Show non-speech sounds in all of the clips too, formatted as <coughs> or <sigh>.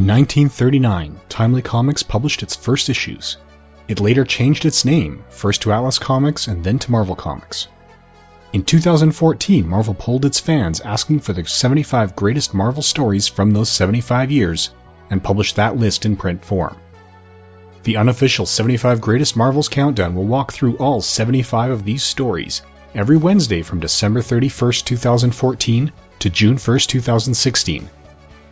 In 1939, Timely Comics published its first issues. It later changed its name, first to Atlas Comics and then to Marvel Comics. In 2014, Marvel polled its fans asking for the 75 greatest Marvel stories from those 75 years and published that list in print form. The unofficial 75 Greatest Marvels Countdown will walk through all 75 of these stories every Wednesday from December 31st, 2014 to June 1st, 2016.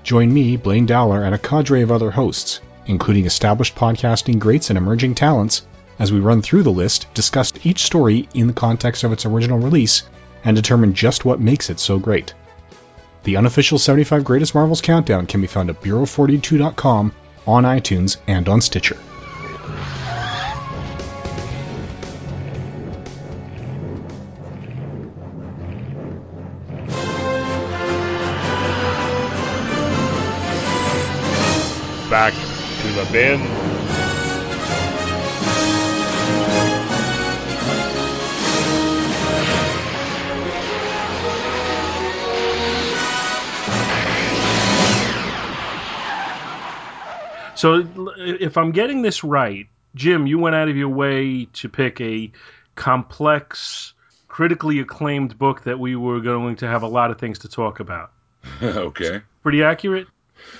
Join me, Blaine Dowler, and a cadre of other hosts, including established podcasting greats and emerging talents, as we run through the list, discuss each story in the context of its original release, and determine just what makes it so great. The unofficial 75 Greatest Marvels Countdown can be found at Bureau42.com, on iTunes, and on Stitcher. Bin. So, if I'm getting this right, Jim, you went out of your way to pick a complex, critically acclaimed book that we were going to have a lot of things to talk about. <laughs> okay. Pretty accurate?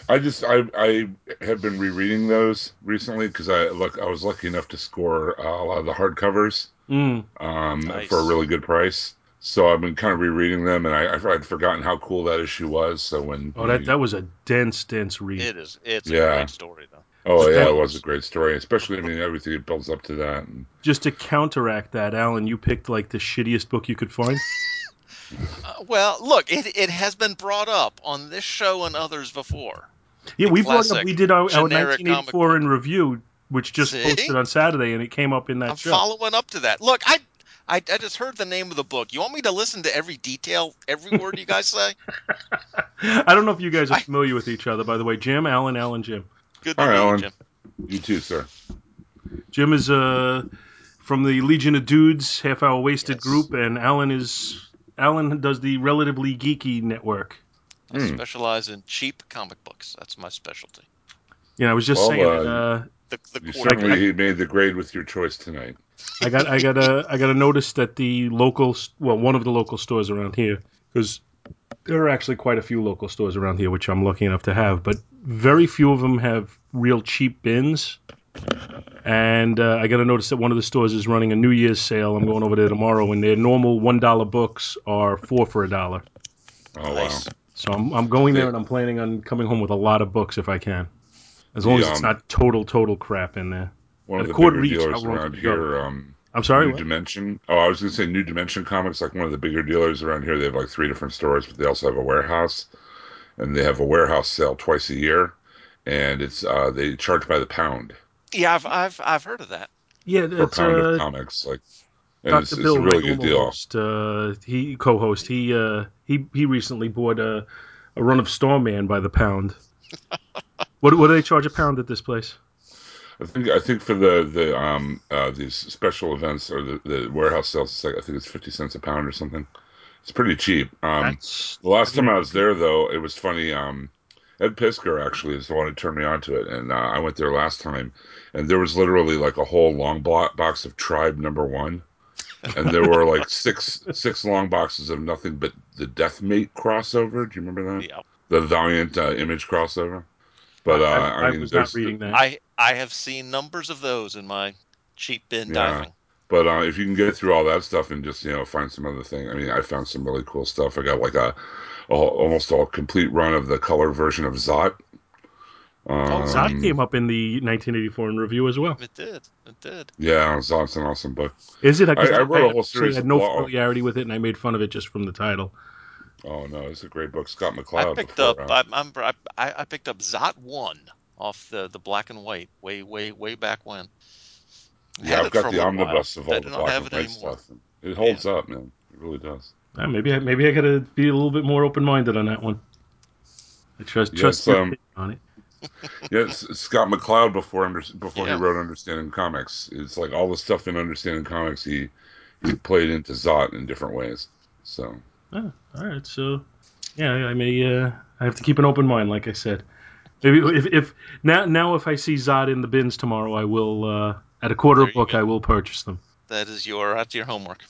I just I I have been rereading those recently because I look I was lucky enough to score uh, a lot of the hardcovers Mm. um, Nice. for a really good price. So I've been kind of rereading them, and I I'd forgotten how cool that issue was. So when Oh, that, you- that was a dense, dense read. It is. It's Yeah. a great story, though. oh yeah, that it was was- a great story, especially I mean everything it builds up to that. And, Just to counteract that, Alan, you picked like the shittiest book you could find. <laughs> Uh, well, look, it, it has been brought up on this show and others before. Yeah, we brought up, we did our, our 1984 in review, which just See? posted on Saturday, and it came up in that I'm show. following up to that. Look, I, I I just heard the name of the book. You want me to listen to every detail, every word you guys say? <laughs> I don't know if you guys are I- familiar with each other, by the way. Jim, Alan, Alan, Jim. Good to All right, meet you, Alan. Jim. you too, sir. Jim is uh, from the Legion of Dudes, Half Hour Wasted Yes. group, and Alan is Alan does the Relatively Geeky Network. I Hmm. specialize in cheap comic books. That's my specialty. Yeah, I was just Well, saying. uh, Uh, The the You quarter. certainly made the grade with your choice tonight. I got I got a I got a notice that the local well one of the local stores around here because there are actually quite a few local stores around here which I'm lucky enough to have, but very few of them have real cheap bins. And uh, I got a notice that one of the stores is running a New Year's sale. I'm going over there tomorrow, and their normal one dollar books are four for a dollar. Oh Nice. wow. So I'm I'm going there, and I'm planning on coming home with a lot of books if I can, as long The, as it's um, not total total crap in there. One At of the quarter bigger each, dealers around could you go? here, um, I'm sorry. New what? Dimension. Oh, I was going to say New Dimension Comics, like one of the bigger dealers around here. They have like three different stores, but they also have a warehouse, and they have a warehouse sale twice a year, and it's uh, they charge by the pound Yeah, I've I've I've heard of that. Yeah, per it's pound uh, of comics. Like, and Dr. it's, it's Bill, a my really good normal deal. uh, he co-host. He uh, he he recently bought a, a run of Starman by the pound. <laughs> what what do they charge a pound at this place? I think I think for the the um uh, these special events or the, the warehouse sales, it's like I think it's fifty cents a pound or something. It's pretty cheap. Um, That's The last time I was there, though, it was funny. Um, Ed Pisker actually is the one who turned me on to it, and uh, I went there last time, and there was literally like a whole long block box of Tribe Number One, and there were like <laughs> six six long boxes of nothing but the Deathmate crossover. Do you remember that? Yeah. The Valiant uh, Image crossover. But uh, I, I, I mean, was not reading that. I I have seen numbers of those in my cheap bin Yeah. diving. But uh, if you can get through all that stuff and just you know find some other thing, I mean, I found some really cool stuff. I got like a, a almost a complete run of the color version of Zot. Um, Zot came up in the 1984 in review as well. It did. It did. Yeah, Zot's an awesome book. Is it? 'Cause I- I wrote a whole actually series had no blog- familiarity with it, and I made fun of it just from the title. Oh no, it's a great book. Scott McCloud. I picked before, up. uh, I'm, I'm, I, I picked up Zot One off the the black and white way way way back when. yeah, I've got the little while. omnibus of all do the black and it white stuff. It holds up, man. It really does. Uh, maybe I, maybe I got to be a little bit more open minded on that one. I trust Yes, trust your um, on it. <laughs> Yeah, it's, it's Scott McCloud before under, before Yeah. he wrote Understanding Comics. It's like all the stuff in Understanding Comics he he played into Zot in different ways. So Oh, all right, so yeah, I may uh, I have to keep an open mind, like I said. Maybe if, if now now if I see Zot in the bins tomorrow, I will uh, at a quarter There a book. I will purchase them. That is your that's your homework.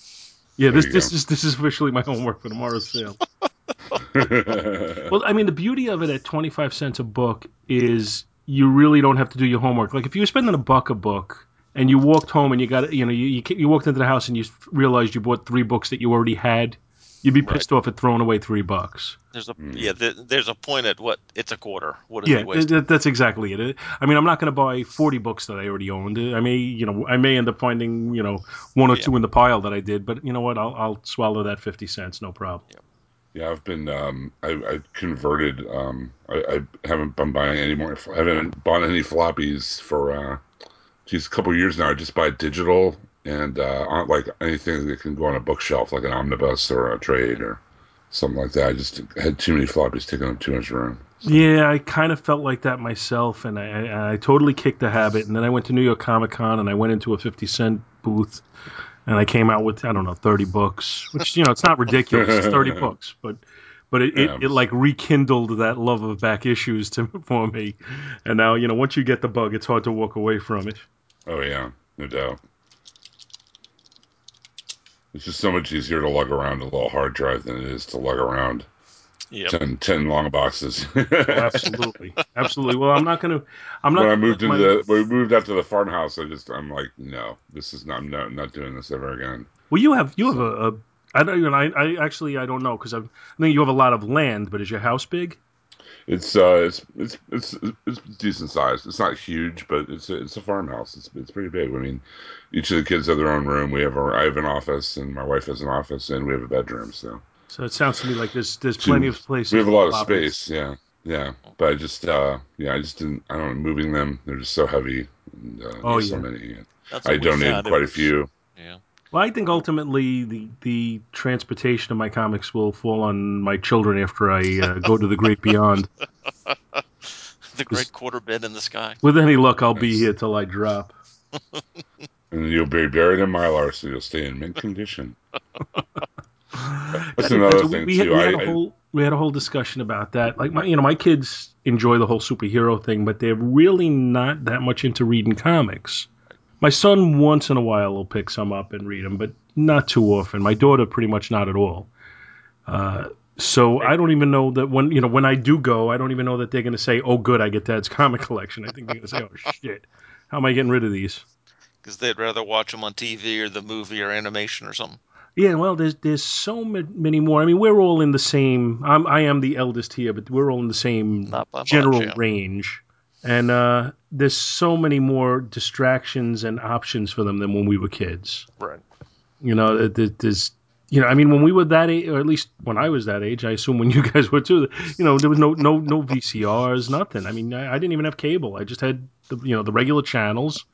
Yeah, There this you this go. is this is officially my homework for tomorrow's sale. <laughs> <laughs> Well, I mean, the beauty of it at twenty five cents a book is you really don't have to do your homework. Like if you were spending a buck a book and you walked home and you got you know you you, you walked into the house and you realized you bought three books that you already had, you'd be Right. pissed off at throwing away three bucks. There's a Mm. yeah. Th- there's a point at what it's a quarter. What is Yeah, he that's exactly it. I mean, I'm not going to buy 40 books that I already owned. I may, you know, I may end up finding, you know, one or Yeah. two in the pile that I did, but you know what? I'll, I'll swallow that 50 cents, no problem. Yeah, I've been um, I, I converted. Um, I, I haven't been buying any more. I haven't bought any floppies for uh, geez, a couple years now. I just buy digital and uh, like anything that can go on a bookshelf, like an omnibus or a trade or something like that. I just had too many floppies taking up too much room. Yeah, I kind of felt like that myself, and I, I, I totally kicked the habit. And then I went to New York Comic Con, and I went into a 50 cent booth, and I came out with I don't know 30 books, which you know it's not ridiculous, it's 30 <laughs> books, but but it, Yeah. it, it like rekindled that love of back issues to <laughs> for me, and now you know once you get the bug, it's hard to walk away from it. Oh yeah, no doubt. It's just so much easier to lug around a little hard drive than it is to lug around Yep. 10, 10 long boxes. Oh, <laughs> absolutely, absolutely. Well, I'm not gonna. I'm not. when I moved into my- the when we moved out to the farmhouse, I just I'm like, no, this is not I'm not, not doing this ever again. Well, you have you have a. a I don't even. I, I actually I don't know because I think you have a lot of land, but is your house big? It's uh it's it's it's it's decent size. It's not huge, but it's a, it's a farmhouse. It's it's pretty big. I mean, each of the kids have their own room. We have our I have an office, and my wife has an office, and we have a bedroom. So So it sounds to me like there's there's Two- plenty of places. we have a lot of for hobbies. space. Yeah, yeah. But I just uh yeah I just didn't I don't know moving them. They're just so heavy. And, uh, Oh, there's so many. I what donated found. It quite a few. Yeah. Well, I think ultimately the the transportation of my comics will fall on my children after I uh, go to the great beyond. <laughs> The great quarter bin in the sky. With any luck, I'll be here till I drop. <laughs> And you'll be buried in mylar, so you'll stay in mint condition. <laughs> <laughs> That's another we, thing, we, had, too. we had I- a whole we had a whole discussion about that. Like my you know my kids enjoy the whole superhero thing, but they're really not that much into reading comics. My son once in a while will pick some up and read them, but not too often. My daughter pretty much not at all. Uh, so I don't even know that when you know when I do go, I don't even know that they're going to say, "Oh, good, I get Dad's comic <laughs> collection." I think they're going to say, "Oh shit, how am I getting rid of these?" Because they'd rather watch them on TV or the movie or animation or something. Yeah, well, there's there's so many more. I mean, we're all in the same. I'm I am the eldest here, but we're all in the same by much, general yeah. range. And uh, there's so many more distractions and options for them than when we were kids. Right. You know, there- there- there's you know, I mean, when we were that age, or at least when I was that age, I assume when you <laughs> guys were too. You know, there was no no no VCRs, nothing. I mean, I, I didn't even have cable. I just had the you know the regular channels.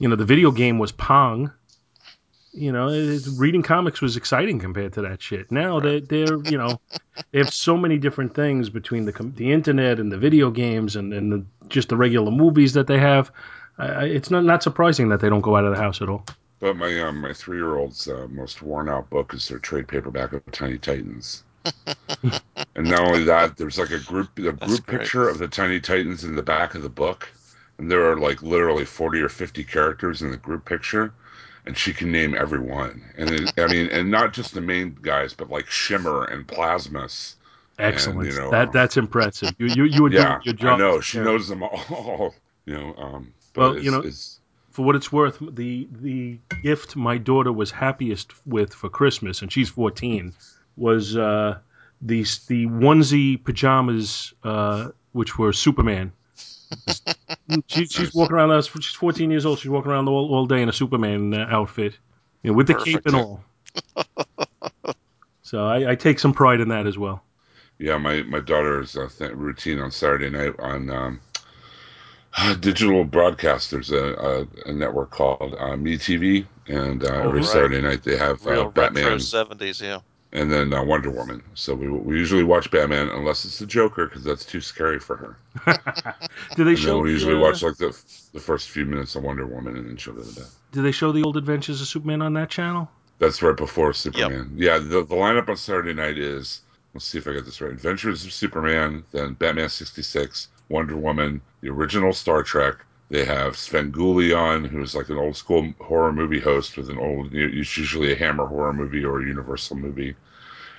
You know, the video game was Pong. You know, it, reading comics was exciting compared to that shit. Now they they're you know they have so many different things between the the internet and the video games and and the, just the regular movies that they have. I, I- it's not not surprising that they don't go out of the house at all. But my um, my three year old's uh, most worn out book is their trade paperback of Tiny Titans. <laughs> and not only that, there's like a group a That's group great. picture of the Tiny Titans in the back of the book, and there are like literally forty or fifty characters in the group picture, and she can name everyone. And it, I mean, and not just the main guys, but like Shimmer and Plasmus. Excellent. you know, that um, that's impressive. You you you were Yeah, doing your job. I know she Yeah. knows them all. <laughs> You know, um, but Well, you know- For what it's worth, the the gift my daughter was happiest with for Christmas, and she's 14, was uh, the the onesie pajamas, uh, which were Superman. She, she's walking around. uh, She's 14 years old. She's walking around all, all day in a Superman uh, outfit, you know, with the cape and all. so I, I take some pride in that as well. Yeah, my my daughter's uh, th- routine on Saturday night on um, <sighs> digital broadcast. There's a, a, a network called uh, MeTV, and uh, every right. Saturday night they have Real uh, Batman retro seventies, yeah. And then uh, Wonder Woman. So we we usually watch Batman unless it's the Joker because that's too scary for her. <laughs> Do they And show? then we usually uh, watch like the the first few minutes of Wonder Woman, and then she'll go to bed. Do they show the old Adventures of Superman on that channel? That's right before Superman. Yeah, the the lineup on Saturday night is let's see if I get this right: Adventures of Superman, then Batman sixty six, Wonder Woman, the original Star Trek. They have Sven on, who's like an old school horror movie host with an old, it's usually a Hammer horror movie or a Universal movie.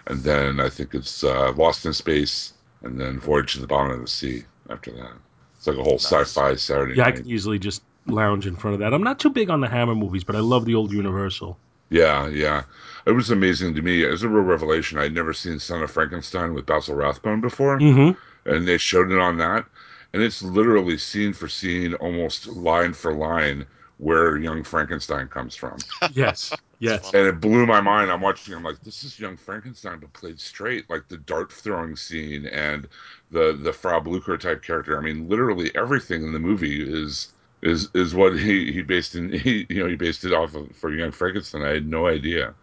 And then I think it's uh, Lost in Space, and then Voyage to the Bottom of the Sea after that. It's like a whole nice. sci-fi Saturday. Yeah, night. I could easily just lounge in front of that. I'm not too big on the Hammer movies, but I love the old Universal. Yeah, yeah. It was amazing to me. It was a real revelation. I'd never seen Son of Frankenstein with Basil Rathbone before. Mm-hmm. And they showed it on that. And it's literally scene for scene, almost line for line, where young Frankenstein comes from. yes. <laughs> Yes. And it blew my mind. I'm watching, I'm like, this is young Frankenstein, but played straight. Like the dart throwing scene and the the Frau Blucher type character. I mean, literally everything in the movie is is is what he he based in <laughs> he you know he based it off of for Young Frankenstein. I had no idea.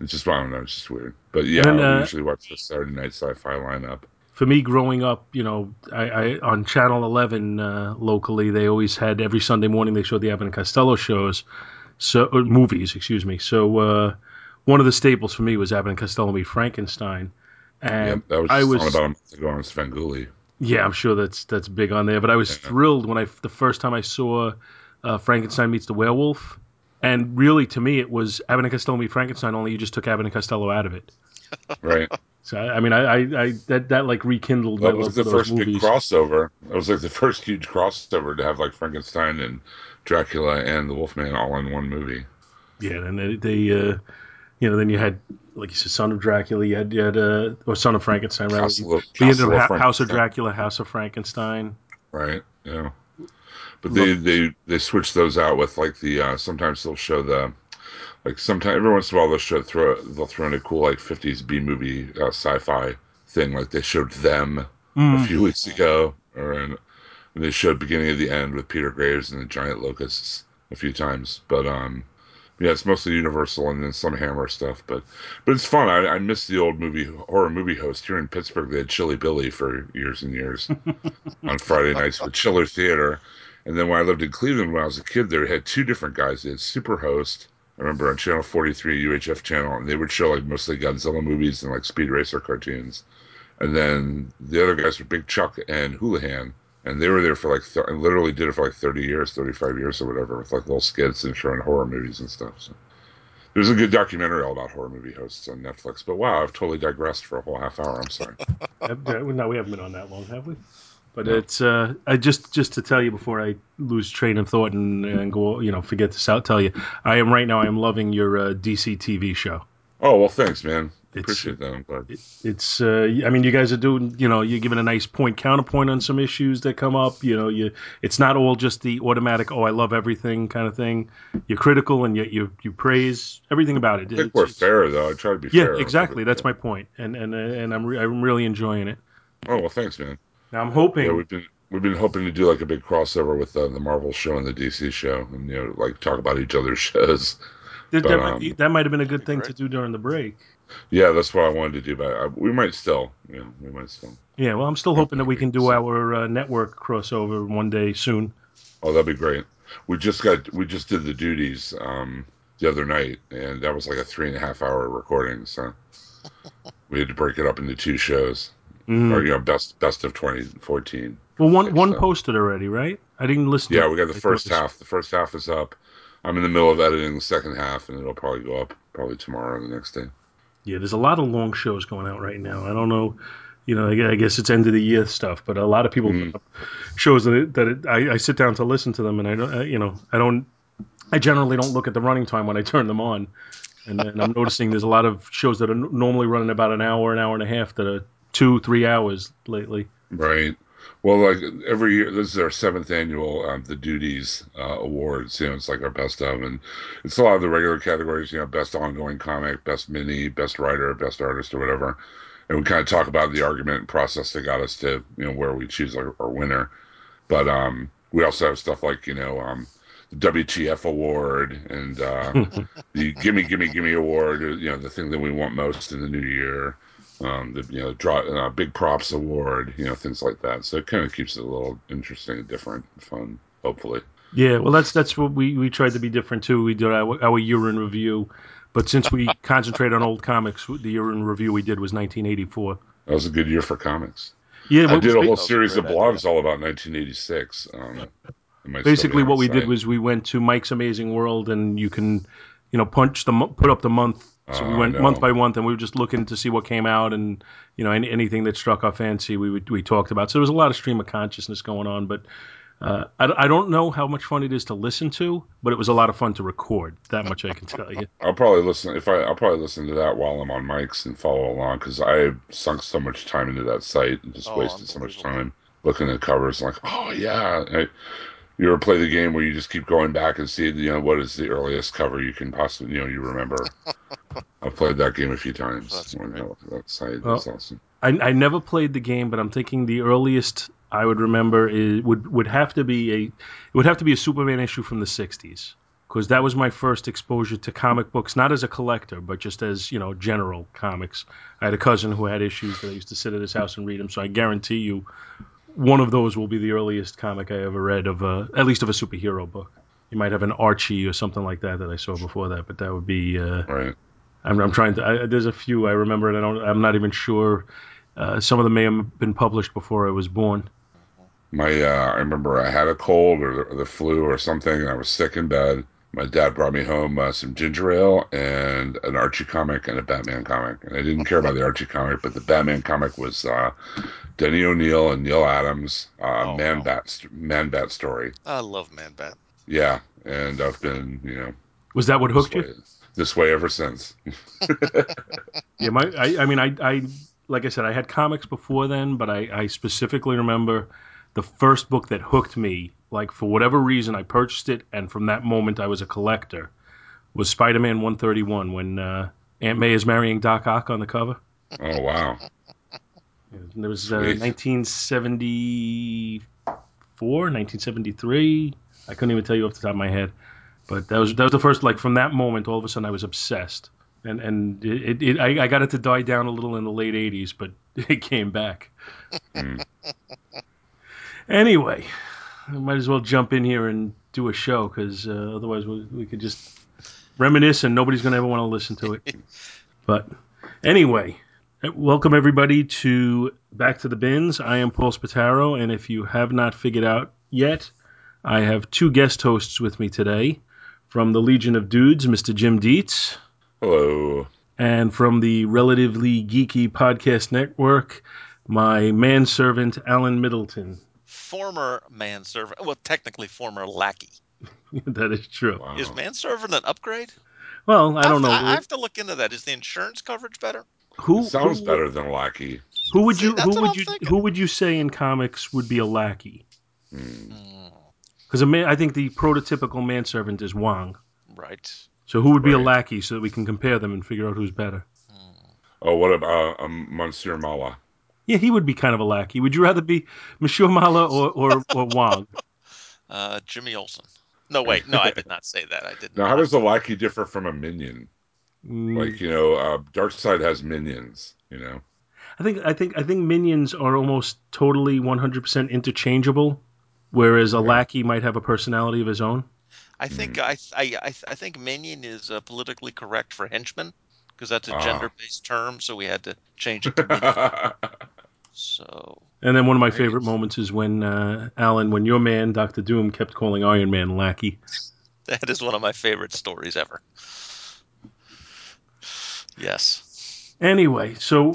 It's just I don't know. It's just weird. But yeah, and, uh, usually watch the Saturday night sci-fi lineup. For me, growing up, you know, I, I on Channel Eleven uh, locally, they always had every Sunday morning they showed the Abbott and Costello shows, so uh, movies, excuse me. So uh, one of the staples for me was Abbott and Costello meet Frankenstein, and that was I was about a month ago on Svengoolie. Yeah, I'm sure that's that's big on there. But I was yeah. thrilled when I the first time I saw uh, Frankenstein meets the werewolf, and really to me it was Abbott and Costello meet Frankenstein. Only you just took Abbott and Costello out of it. Right. So I mean, I, I, I that that like rekindled. That was the first movies. big crossover. It was like the first huge crossover to have like Frankenstein and Dracula and the Wolfman all in one movie. Yeah, and they, they uh, you know, then you had like you said, Son of Dracula. You had you had uh, or Son of Frankenstein. Rather. Castle of, you ended up ha- House of Dracula, House of Frankenstein. Right. Yeah. But they, they they switch those out with like the uh, sometimes they'll show the like sometimes every once in a while they'll show throw they'll throw in a cool like 50s B movie uh, sci-fi thing like they showed them mm. a few weeks ago or in, and they showed beginning of the end with Peter Graves and the giant locusts a few times but um yeah, it's mostly Universal and then some Hammer stuff, but but it's fun. I, I miss the old movie horror movie host here in Pittsburgh. They had Chilly Billy for years and years <laughs> on Friday nights with Chiller Theater, and then when I lived in Cleveland when I was a kid, there had two different guys. They had Superhost. I remember on Channel 43, UHF channel, and they would show like mostly Godzilla movies and like Speed Racer cartoons. And then the other guys were Big Chuck and Hoolihan and they were there for like th- literally did it for like 30 years 35 years or whatever with like little skits and showing horror movies and stuff so. There's a good documentary all about horror movie hosts on netflix but wow i've totally digressed for a whole half hour i'm sorry. <laughs> Uh, no we haven't been on that long have we but it's uh, I just just to tell you before I lose train of thought and, and go you know forget to out tell you I am right now I am loving your uh, DC TV show. Oh well, thanks, man. Appreciate that. I'm glad. It, it's. Uh, I mean, you guys are doing. You know, you're giving a nice point counterpoint on some issues that come up. You know, you. It's not all just the automatic. Oh, I love everything kind of thing. You're critical and yet you you praise everything about it. I think it's, we're fair though. I try to be yeah, fair. Yeah, exactly. That's my point, and and and I'm re- I'm really enjoying it. Oh well, thanks, man. Now I'm hoping. Yeah, we've been we've been hoping to do like a big crossover with uh, the Marvel show and the DC show, and you know, like talk about each other's <laughs> shows. That, but, that, um, might, that might have been a good thing to do during the break. Yeah, that's what I wanted to do, but I, we might still. Yeah, we might still. Yeah, well, I'm still hoping that we can do our uh, network crossover one day soon. Oh, that'd be great. We just got we just did the duties um, the other night, and that was like a three and a half hour recording. So <laughs> we had to break it up into two shows, mm. or you know, best best of 2014. Well, one one so. posted already, right? I didn't listen. Yeah, we got the first half. The first half is up. I'm in the middle of editing the second half, and it'll probably go up probably tomorrow or the next day. Yeah, there's a lot of long shows going out right now. I don't know, you know, I guess it's end of the year stuff, but a lot of people mm. shows that it, that it, I, I, sit down to listen to them, and I don't, you know, I don't, I generally don't look at the running time when I turn them on, and, and I'm noticing there's a lot of shows that are normally running about an hour, an hour and a half that are two, three hours lately. Right. Well, like every year, this is our seventh annual um, the Duties uh, Awards. You know, it's like our best of, and it's a lot of the regular categories. You know, best ongoing comic, best mini, best writer, best artist, or whatever. And we kind of talk about the argument and process that got us to you know where we choose our, our winner. But um, we also have stuff like you know um, the WTF award and uh, <laughs> the Gimme Gimme Gimme award. You know, the thing that we want most in the new year um, the you know draw uh, big props award, you know things like that. So it kind of keeps it a little interesting, different, fun. Hopefully. Yeah, well, that's that's what we we tried to be different too. We did our, our year in review, but since we <laughs> concentrate on old comics, the year in review we did was 1984. That was a good year for comics. Yeah, I did a whole series of blogs idea. all about 1986. Um, it might still basically what the we did was we went to Mike's Amazing World, and you can, you know, punch the mo- put up the month. So we Oh, went no. month by month, and we were just looking to see what came out, and you know, any, anything that struck our fancy, we would, we talked about. So there was a lot of stream of consciousness going on, but. Uh, I, I don't know how much fun it is to listen to, but it was a lot of fun to record. That much I can tell you. <laughs> I'll probably listen if I. I'll probably listen to that while I'm on Mike's and follow along because I sunk so much time into that site and just Oh, wasted so much time looking at covers. Like, oh yeah, I, you ever play the game where you just keep going back and see, you know, what is the earliest cover you can possibly, you know, you remember. <laughs> <laughs> I've played that game a few times. That's When that, that site Well, is awesome. I, I never played the game, but I'm thinking the earliest I would remember is would would have to be a it would have to be a Superman issue from the '60s because that was my first exposure to comic books, not as a collector, but just as you know, general comics. I had a cousin who had issues that I used to sit at his house and read them, so I guarantee you, one of those will be the earliest comic I ever read of a at least of a superhero book. You might have an Archie or something like that that I saw before that, but that would be. Uh, Right. I'm, I'm trying to. I, there's a few I remember, and I don't. I'm not even sure. Uh, some of them may have been published before I was born. My, uh, I remember I had a cold or the, or the flu or something, and I was sick in bed. My dad brought me home uh, some ginger ale and an Archie comic and a Batman comic. And I didn't care about the Archie comic, but the Batman comic was uh, Denny O'Neil and Neal Adams, uh, Oh, Man wow. Bat Man Bat story. I love Man Bat. Yeah, and I've been, you know, Was that what hooked you? This way ever since. <laughs> Yeah, my. I, I mean, I, I. Like I said, I had comics before then, but I, I specifically remember the first book that hooked me. Like for whatever reason, I purchased it, and from that moment, I was a collector. Was Spider-Man 131 when uh, Aunt May is marrying Doc Ock on the cover? Oh wow, There was uh, 1974, 1973. I couldn't even tell you off the top of my head, but that was that was the first. Like from that moment, all of a sudden, I was obsessed, and and it, it I, I got it to die down a little in the late 80s, but <laughs> it came back. Mm. Anyway, I might as well jump in here and do a show because uh, otherwise we, we could just reminisce and nobody's going to ever want to listen to it. <laughs> But anyway, uh, welcome everybody to Back to the Bins. I am Paul Spataro, and if you have not figured out yet, I have two guest hosts with me today from the Legion of Dudes, Mr. Jim Dietz, hello. and from the Relatively Geeky Podcast Network, my manservant, Alan Middleton. Former manservant. Well, technically former lackey. <laughs> that is true. Wow. Is manservant an upgrade? Well, I don't have know. to- I, I have to look into that. Is the insurance coverage better? who It sounds who, better than Lackey. Who would you that's who would I'm you thinking. who would you say in comics would be a lackey? Hmm. Hmm, Because a man, I think the prototypical manservant is Wong. right. So who would be a lackey so that we can compare them and figure out who's better? Oh, what about uh, um, Monsieur Mallah? Yeah, he would be kind of a lackey. Would you rather be Monsieur Mallah or or, or Wong? <laughs> Uh, Jimmy Olsen. No, wait. No, I did not say that. I did Now, not. how does a Lackey differ from a minion? Mm, Like you know, uh, Darkseid has minions. You know, I think I think I think minions are almost totally 100% interchangeable, whereas a lackey might have a personality of his own. I think I, I, I, I think minion is uh, politically correct for henchman because that's a Ah. gender-based term, so we had to change it to minion. <laughs> so And then one of my favorite moments is when uh, Alan, when your man Doctor Doom kept calling Iron Man lackey. <laughs> that is one of my favorite stories ever. Yes. Anyway, so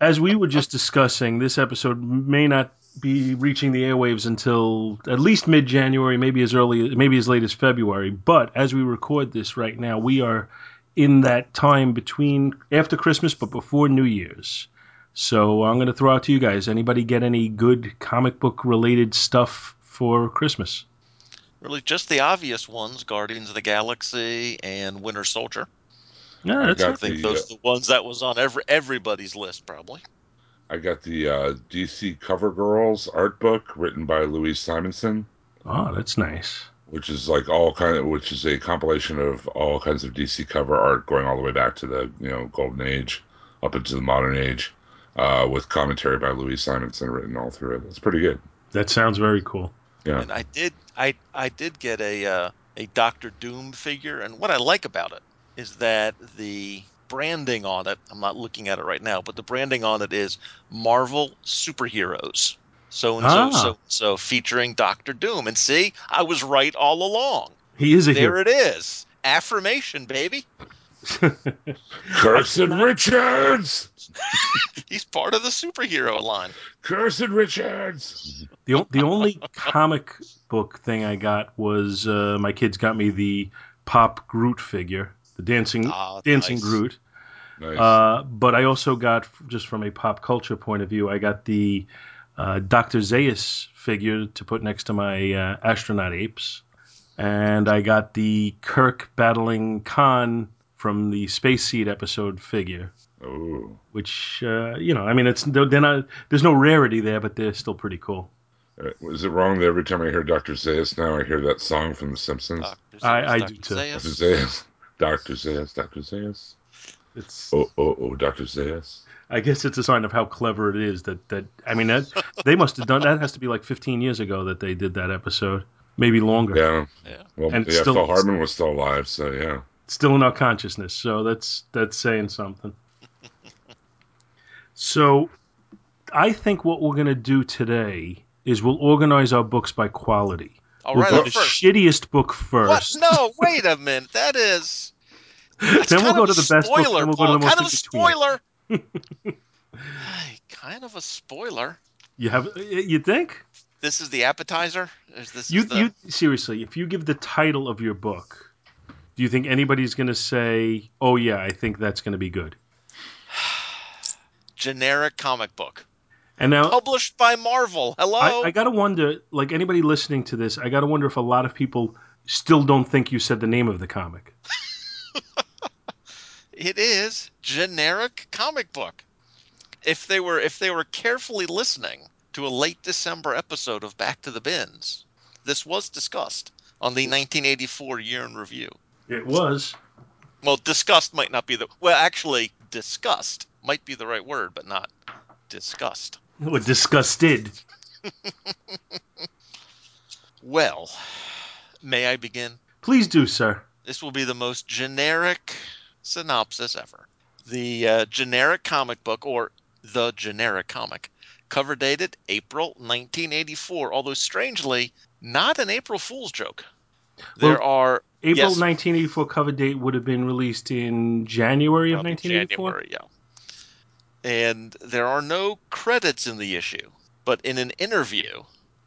as we were just discussing, this episode may not be reaching the airwaves until at least mid January, maybe as early, maybe as late as February. But as we record this right now, we are in that time between after Christmas but before New Year's. So I'm going to throw out to you guys. Anybody get any good comic book related stuff for Christmas? Really, just the obvious ones: Guardians of the Galaxy and Winter Soldier. Yeah, I I think The, those uh, are the ones that was on every everybody's list, probably. I got the uh, DC Cover Girls art book written by Louise Simonson, oh, that's nice. which is like all kind of, which is a compilation of all kinds of DC cover art going all the way back to the you know Golden Age, up into the modern age, uh, with commentary by Louise Simonson written all through it. It's pretty good. That sounds very cool. Yeah. And I did, I, I did get a uh, a Doctor Doom figure, and what I like about it is that the branding on it. I'm not looking at it right now, but the branding on it is Marvel Superheroes. So and so, Ah. so so, featuring Doctor Doom. And see, I was right all along. He is a There hero. it is. Affirmation, baby. <laughs> Cursed Richards! <laughs> He's part of the superhero line. Cursed Richards! The, o- the only comic book thing I got was uh, my kids got me the Pop Groot figure, the dancing Ah, dancing nice. Groot. Nice. Uh, but I also got, just from a pop culture point of view, I got the uh, Dr. Zaius figure to put next to my uh, astronaut apes. And I got the Kirk battling Khan from the Space Seed episode figure, oh. which, uh, you know, I mean, it's they're they're not, there's no rarity there, but they're still pretty cool. Uh, Is it wrong that every time I hear Dr. Zaius now, I hear that song from The Simpsons? Dr. I- I Dr. do too. Dr. Zaius. Zaius. Dr. Zaius. Dr. Zaius. It's, Oh, oh, oh, Dr. Zaius. I guess it's a sign of how clever it is that, that I mean, that they must have done, that has to be like 15 years ago that they did that episode, maybe longer. Yeah. Yeah. Well, And yeah, still- Phil Hartman was still alive, so yeah. still in our consciousness. So that's that's saying something. <laughs> so I think what we're going to do today is we'll organize our books by quality. All we'll right, go the first. shittiest book What? first. No, wait a minute. That is. <laughs> Then we'll go to the best book. spoiler, Then we'll go to the most kind of a spoiler. <laughs> Kind of a spoiler. You have you think This is the appetizer. Is this you is the, you seriously? If you give the title of your book, do you think anybody's going to say, "Oh yeah, I think that's going to be good"? <sighs> generic comic book And now published by Marvel? Hello. I, I gotta wonder, like anybody listening to this, I gotta wonder if a lot of people still don't think you said the name of the comic. <laughs> It is generic comic book. If they were if they were carefully listening to a late December episode of Back to the Bins, this was discussed on the 1984 year in review. It was. Well, discussed might not be the well, actually, discussed might be the right word, but not discussed. Or disgusted. <laughs> Well, may I begin? Please do, sir. This will be the most generic synopsis ever. The uh, generic comic book, or the generic comic, cover dated April 1984, although strangely, not an April Fool's joke. There Well, are April Yes. 1984 cover date would have been released in January of 1984. January, yeah. And there are no credits in the issue, but in an interview,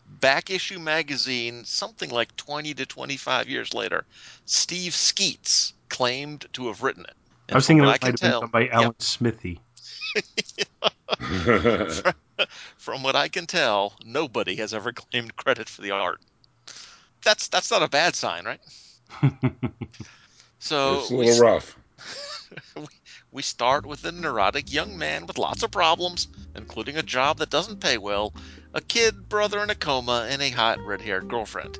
Back Issue Magazine, something like 20 to 25 years later, Steve Skeates claimed to have written it. And I was thinking it what might I can have tell, done by Alan Smithee. <laughs> from what I can tell, nobody has ever claimed credit for the art. That's that's not a bad sign, right? <laughs> So it's a we little rough. <laughs> We start with a neurotic young man with lots of problems, including a job that doesn't pay well, a kid, brother in a coma, and a hot red haired girlfriend.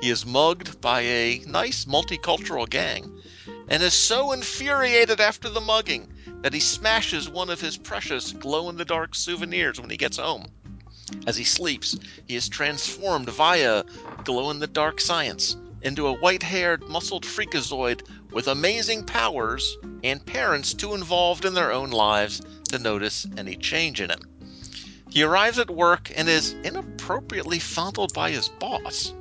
He is mugged by a nice multicultural gang and is so infuriated after the mugging that he smashes one of his precious glow in the dark souvenirs when he gets home. As he sleeps, he is transformed via glow in the dark science into a white haired, muscled freakazoid with amazing powers and parents too involved in their own lives to notice any change in him. He arrives at work and is inappropriately fondled by his boss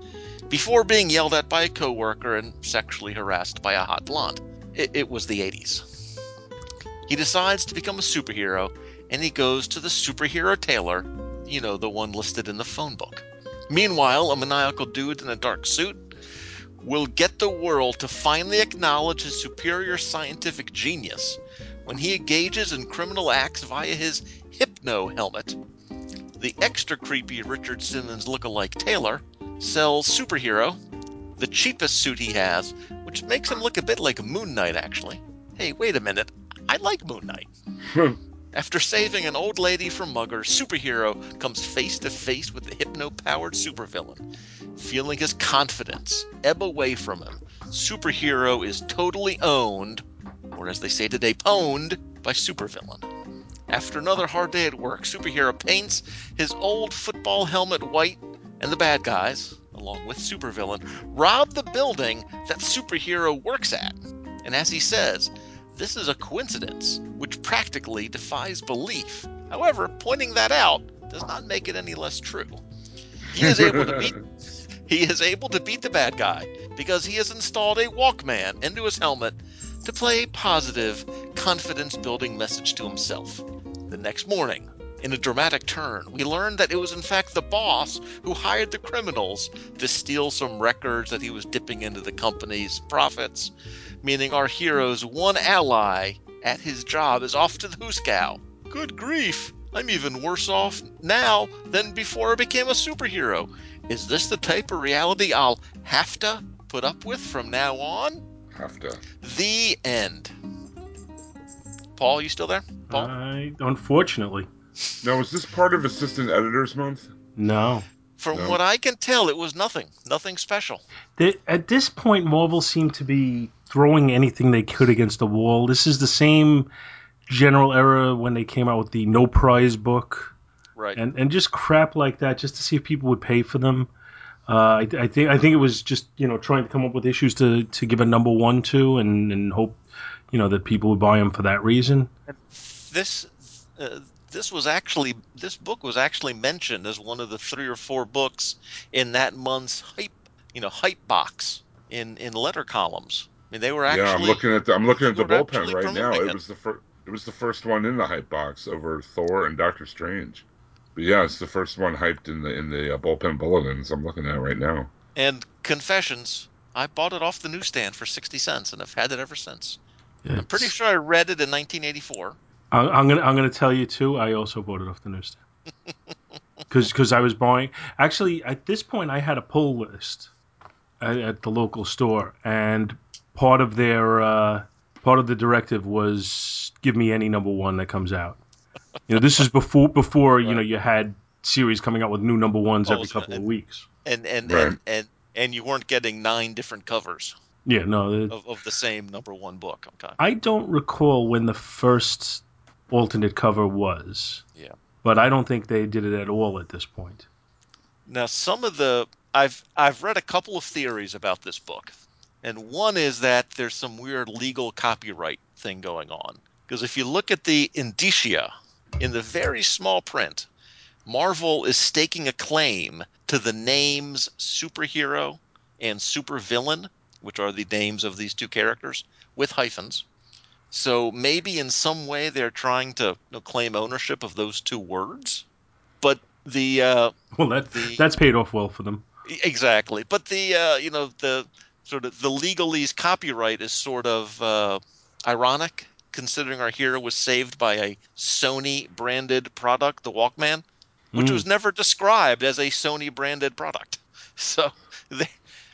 before being yelled at by a coworker and sexually harassed by a hot blonde. It, it was the 80s. He decides to become a superhero and he goes to the superhero tailor, you know, the one listed in the phone book. Meanwhile, a maniacal dude in a dark suit will get the world to finally acknowledge his superior scientific genius when he engages in criminal acts via his hypno helmet. The extra creepy Richard Simmons look-alike Taylor sells Superhero, the cheapest suit he has, which makes him look a bit like Moon Knight, actually. Hey, wait a minute. I like Moon Knight. <laughs> After saving an old lady from muggers, Superhero comes face to face with the hypno powered supervillain. Feeling his confidence ebb away from him, Superhero is totally owned, or as they say today, pwned, by Supervillain. After another hard day at work, Superhero paints his old football helmet white, and the bad guys, along with Supervillain, rob the building that Superhero works at. And as he says, This is a coincidence which practically defies belief. However, pointing that out does not make it any less true. He is able to beat <laughs> he is able to beat the bad guy because he has installed a Walkman into his helmet to play a positive, confidence building message to himself. The next morning, in a dramatic turn, we learn that it was in fact the boss who hired the criminals to steal some records that he was dipping into the company's profits, meaning our hero's one ally at his job is off to the hoosegow. Good grief! I'm even worse off now than before I became a superhero. Is this the type of reality I'll have to put up with from now on? Have to. The end. Paul, you still there? Paul? I, unfortunately, Now, is this part of Assistant Editors Month? no. From No. what I can tell, it was nothing. Nothing special. They, at this point, Marvel seemed to be throwing anything they could against the wall. This is the same general era when they came out with the no prize book Right. and and just crap like that, just to see if people would pay for them. Uh, I, I think I think it was just you know trying to come up with issues to, to give a number one to and, and hope you know that people would buy them for that reason. this uh, this was actually this book was actually mentioned as one of the three or four books in that month's hype you know hype box in in letter columns. I mean, they were actually yeah, I'm looking at the I'm looking at the bullpen right now. It it. was the first it was the first one in the hype box over Thor and Doctor Strange. But yeah, it's the first one hyped in the in the uh, bullpen bulletins I'm looking at right now. and confessions. I bought it off the newsstand for sixty cents and I've had it ever since. I'm pretty sure I read it in 1984. I- I'm gonna I'm gonna tell you too. I also bought it off the newsstand <laughs> because I was buying. Actually, at this point, I had a pull list at, at the local store, and part of their uh, part of the directive was give me any number one that comes out. You know, this is before before you know you had series coming out with new number ones Oh, every so- couple of weeks. and and Right. and, and and you weren't getting nine different covers Yeah, no, the- of, of the same number one book. Okay. I don't recall when the first alternate cover was. Yeah. But I don't think they did it at all at this point. Now, some of the I've I've read a couple of theories about this book, and one is that there's some weird legal copyright thing going on. Because if you look at the indicia in the very small print, Marvel is staking a claim to the names superhero and supervillain, which are the names of these two characters, with hyphens. So maybe in some way they're trying to you know, claim ownership of those two words. But the uh, Well, that The- that's paid off well for them. Exactly, but the uh, you know the sort of the legalese copyright is sort of uh, ironic, considering our hero was saved by a Sony branded product, the Walkman, which Mm. was never described as a Sony branded product. <laughs> So they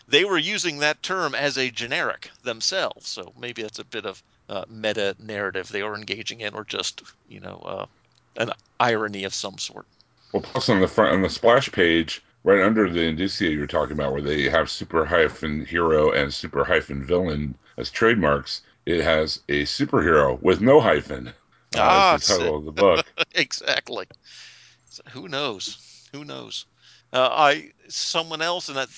they were using that term as a generic themselves. So maybe that's a bit of uh, meta narrative they were engaging in, or just you know uh, an irony of some sort. Well, plus on the front on the splash page, right under the indicia you're talking about, where they have super hyphen hero and super hyphen villain as trademarks, it has a superhero with no hyphen. Uh, Ah, the title of the book. <laughs> exactly. So who knows? Who knows? Uh, I someone else, and that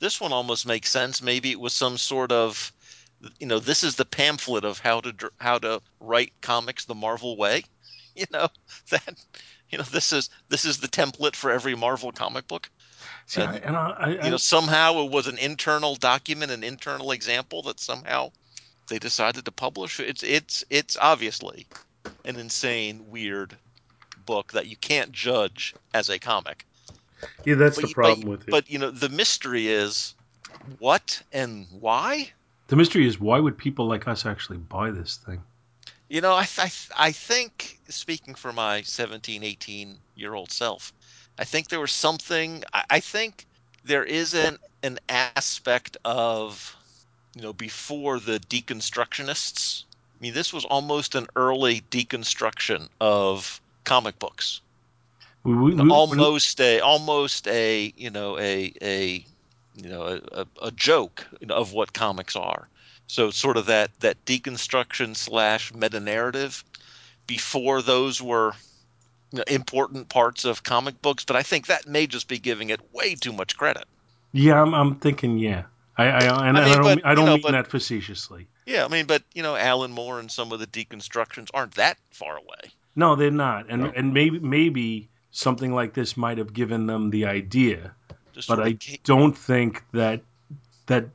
this one almost makes sense. Maybe it was some sort of, you know, this is the pamphlet of how to how to write comics the Marvel way. <laughs> You know that, you know, this is this is the template for every Marvel comic book. See, I, And, and I, I, You know, somehow it was an internal document, an internal example that somehow they decided to publish. It's it's it's obviously an insane, weird book that you can't judge as a comic. yeah, that's But the problem but, with it. But you know, the mystery is what and why. the mystery is why would people like us actually buy this thing? You know, I th- I think speaking for my 17, 18 year old self, I think there was something. I, I think there is an an aspect of you know before the deconstructionists. I mean, this was almost an early deconstruction of comic books. We, we, we- almost a almost a you know a a you know a, a joke of what comics are. So sort of that that deconstruction slash meta narrative before those were you know, important parts of comic books. But I think that may just be giving it way too much credit. yeah, I'm, I'm thinking, yeah. I, I, and I I, don't, but, I don't you know, mean but- that facetiously. Yeah, I mean, but you know, Alan Moore and some of the deconstructions aren't that far away. No, they're not, and No. and maybe maybe something like this might have given them the idea, Just but I don't think that that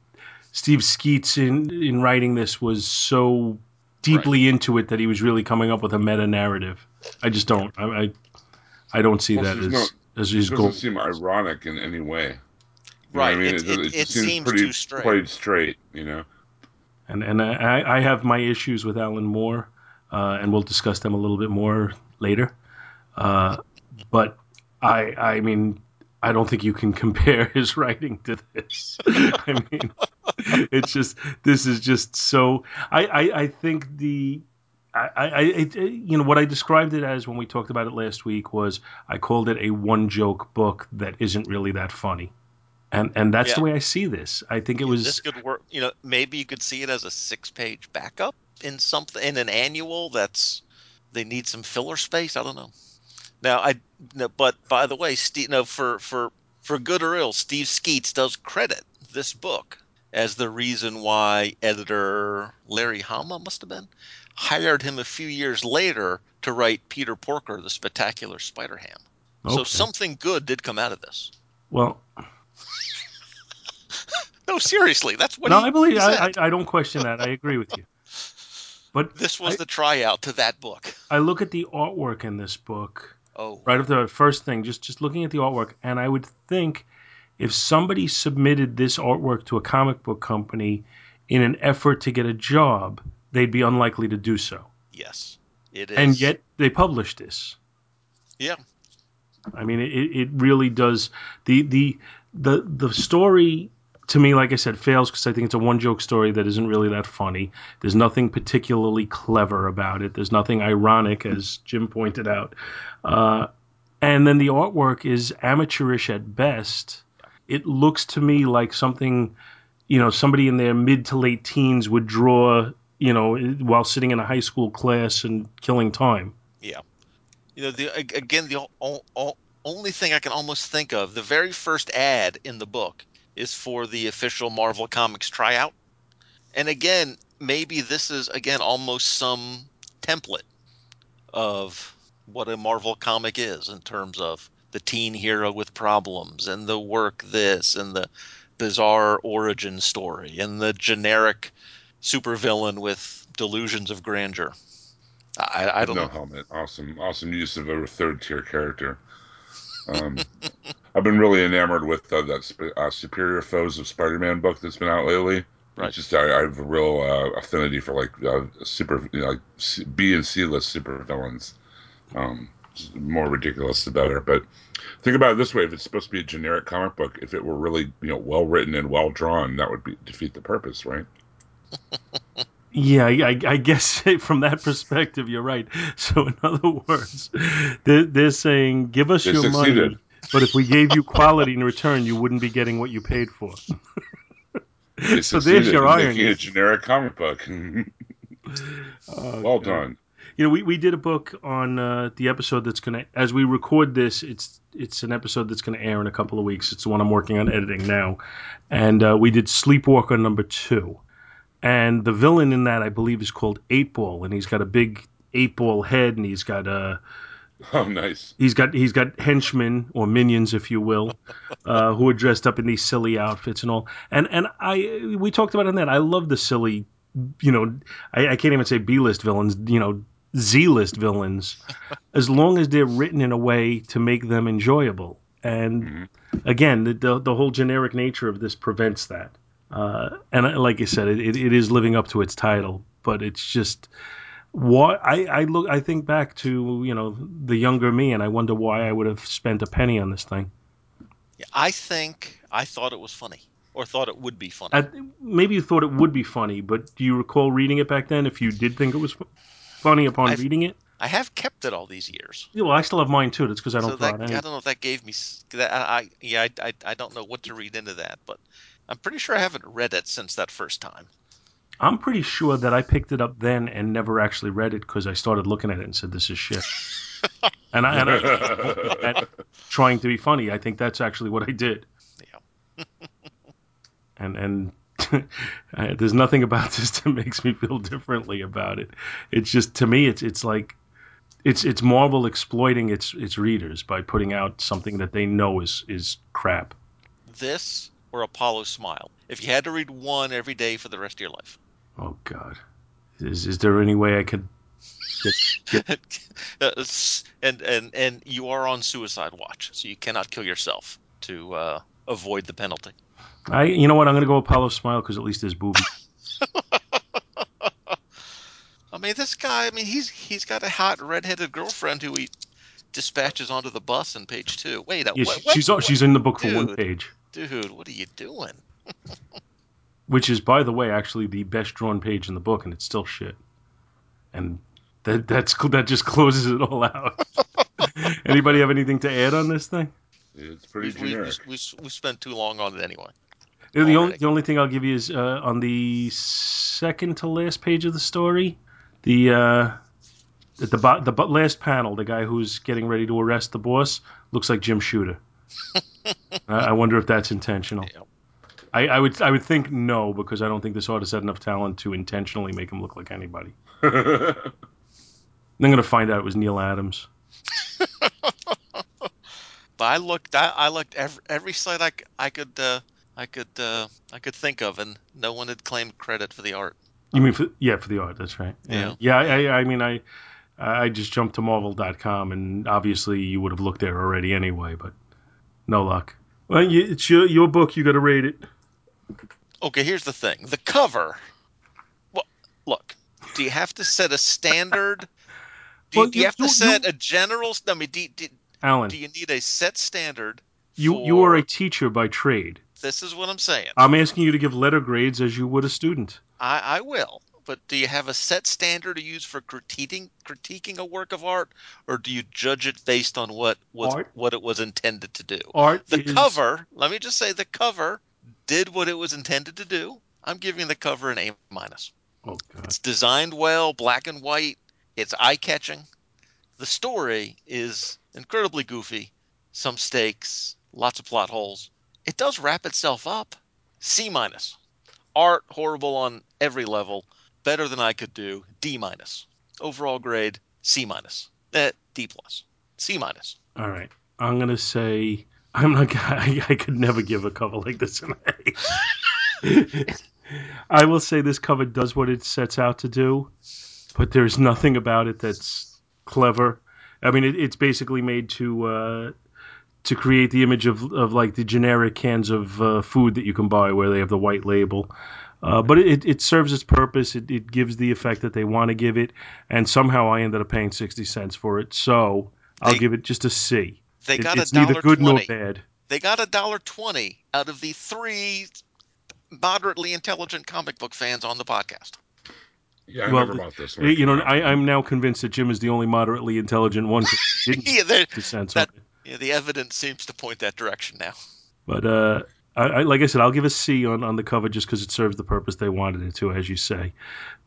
Steve Skeates in in writing this was so deeply into it that he was really coming up with a meta narrative. I just don't. I I, I don't see Well, that there's as as It his doesn't seem ironic in any way. You Right, I mean, it- it- it just seems, seems pretty too straight. played straight. You know. And and I, I have my issues with Alan Moore, uh, and we'll discuss them a little bit more later. Uh, but I I mean I don't think you can <laughs> compare his writing to this. <laughs> I mean, <laughs> it's just this is just so. I I, I think the. I, I, it, you know, what I described it as when we talked about it last week was I called it a one joke book that isn't really that funny, and and that's the way I see this. I think it was this could work. You know, maybe you could see it as a six-page backup in something in an annual that's they need some filler space. I don't know. Now, I no, but by the way, Steve, no, for for for good or ill, Steve Skeates does credit this book as the reason why editor Larry Hama must have been hired him a few years later to write Peter Porker, the Spectacular Spider Ham. So something good did come out of this. well. <laughs> No, seriously, that's what no, I believe I, I. I don't question that. I agree with you. But <laughs> This was I- the tryout to that book. I look at the artwork in this book Oh, right off the first thing, just just looking at the artwork, and I would think if somebody submitted this artwork to a comic book company in an effort to get a job, they'd be unlikely to do so. yes, it is. And yet they published this. yeah, I mean, it, it really does. The the the the story to me, like I said, fails because I think it's a one joke story that isn't really that funny. There's nothing particularly clever about it. There's nothing ironic, as Jim pointed out. Uh, and then the artwork is amateurish at best. It looks to me like something, you know, somebody in their mid to late teens would draw, you know, while sitting in a high school class and killing time. Yeah. You know, the again, the only thing I can almost think of, the very first ad in the book is for the official Marvel Comics tryout, and again, maybe this is again almost some template of what a Marvel comic is in terms of the teen hero with problems and the work this and the bizarre origin story and the generic supervillain with delusions of grandeur. I, I don't no know. helmet. Awesome, awesome use of a third tier character. Um, <laughs> I've been really enamored with uh, that uh, Superior Foes of Spider-Man book that's been out lately. Right. It's just I, I have a real uh, affinity for like uh, super, you know, like C- B and C list super villains. Um, more ridiculous the better. But think about it this way: if it's supposed to be a generic comic book, if it were really you know well written and well drawn, that would be defeat the purpose, right? Yeah, I, I- guess <laughs> from that perspective, you're right. So, in other words, they're, they're saying, give us They your succeeded. money, but if we gave you quality in return, you wouldn't be getting what you paid for. <laughs> They So there's your irony. a generic comic book. Oh, <laughs> well God. done. You know, we, we did a book on uh, the episode that's going to, as we record this, it's it's an episode that's going to air in a couple of weeks. It's the one I'm working on editing now. And uh, we did Sleepwalker number two. And the villain in that, I believe, is called Eight Ball. And he's got a big eight ball head and he's got a. Oh, nice. He's got he's got henchmen or minions, if you will, <laughs> uh, who are dressed up in these silly outfits and all. And and I we talked about it in that. I love the silly, you know, I, I can't even say B list villains, you know, Z list villains, <laughs> as long as they're written in a way to make them enjoyable. And Mhm. again, the, the the whole generic nature of this prevents that. Uh, and like I said, it, it, is living up to its title, but it's just what I, I look I think back to you know the younger me and I wonder why I would have spent a penny on this thing. I think I thought it was funny, or thought it would be funny. I, maybe you thought it would be funny, but do you recall reading it back then? If you did think it was funny upon I've- reading it, I have kept it all these years. yeah, well, I still have mine too. That's because I don't so that. I don't know if that gave me that. I, I yeah, I, I, I don't know what to read into that, but I'm pretty sure I haven't read it since that first time. I'm pretty sure that I picked it up then and never actually read it because I started looking at it and said, "This is shit." <laughs> and I, and I <laughs> trying to be funny. I think that's actually what I did. Yeah. <laughs> and and I- <laughs> there's nothing about <laughs> this that makes me feel differently about it. It's just to me, it's it's like it's it's Marvel exploiting its its readers by putting out something that they know is is crap. This or Apollo Smile. If you had to read one every day for the rest of your life. Oh God, is is there any way I could? Uh, s- <laughs> and and and you are on suicide watch, so you cannot kill yourself to uh, avoid the penalty. I you know what? I'm gonna go Apollo Smile because at least there's boobies. <laughs> I mean, this guy. I mean, he's he's got a hot redheaded girlfriend who he dispatches onto the bus in page two. Wait, Yeah, what, she- what- she's she's she's in the book for one page, dude, what are you doing? <laughs> which is by the way actually the best drawn page in the book, and it's still shit. And that that's that just <laughs> closes it all out. Anybody have anything to add on this thing? It's pretty we, we, generic. we, we spent too long on it anyway. The only the only thing I'll give you is uh, on the second to last page of the story, the uh, at the bo- the last panel, the guy who's getting ready to arrest the boss looks like Jim Shooter. <laughs> I I wonder if that's intentional. Yeah. I, I would I would think no because I don't think this artist had enough talent to intentionally make him look like anybody. <laughs> I'm gonna find out it was Neal Adams. <laughs> But I looked, I, I looked every, every site I, I could, uh, I could, uh, I could think of, and no one had claimed credit for the art. You mean for yeah for the art? That's right. Yeah. yeah. I, I, I mean I I just jumped to Marvel.com and obviously you would have looked there already anyway, but no luck. Well, you, it's your your book. You got to rate it. Okay, here's the thing: the cover. Well, look, do you have to set a standard? <laughs> Do you, do you you- have to set you- a general? I mean, do, do, Alan, do you need a set standard? you you are a teacher by trade. This is what I'm saying. I'm asking you to give letter grades as you would a student. I, I will. But do you have a set standard to use for critiquing critiquing a work of art, or do you judge it based on what was Art? what it was intended to do? Art The is, cover. Let me just say, the cover did what it was intended to do. I'm giving the cover an A minus. Oh God. It's designed well, black and white. It's eye catching. The story is incredibly goofy. Some stakes, lots of plot holes. It does wrap itself up. C minus. Art horrible on every level. Better than I could do. D minus. Overall grade C minus. Eh, D plus. C minus. All right. I'm gonna say I'm not. <laughs> I, I could never give a cover like this an A. <laughs> I will say this cover does what it sets out to do, but there's nothing about it that's clever. I mean, it, it's basically made to uh, to create the image of of like the generic cans of uh, food that you can buy where they have the white label. Uh, but it, it serves its purpose. It, it gives the effect that they want to give it, and somehow I ended up paying sixty cents for it. So I'll They- give it just a C. They It- got it's a dollar neither good twenty. nor bad. They got a dollar twenty out of the three moderately intelligent comic book fans on the podcast. Yeah, I Well, never bought this one. You know, I, I'm now convinced that Jim is the only moderately intelligent one. <laughs> didn't yeah, they're- sixty cents that- yeah, the evidence seems to point that direction now. But uh, I, I, like I said, I'll give a C on, on the cover just because it serves the purpose they wanted it to, as you say.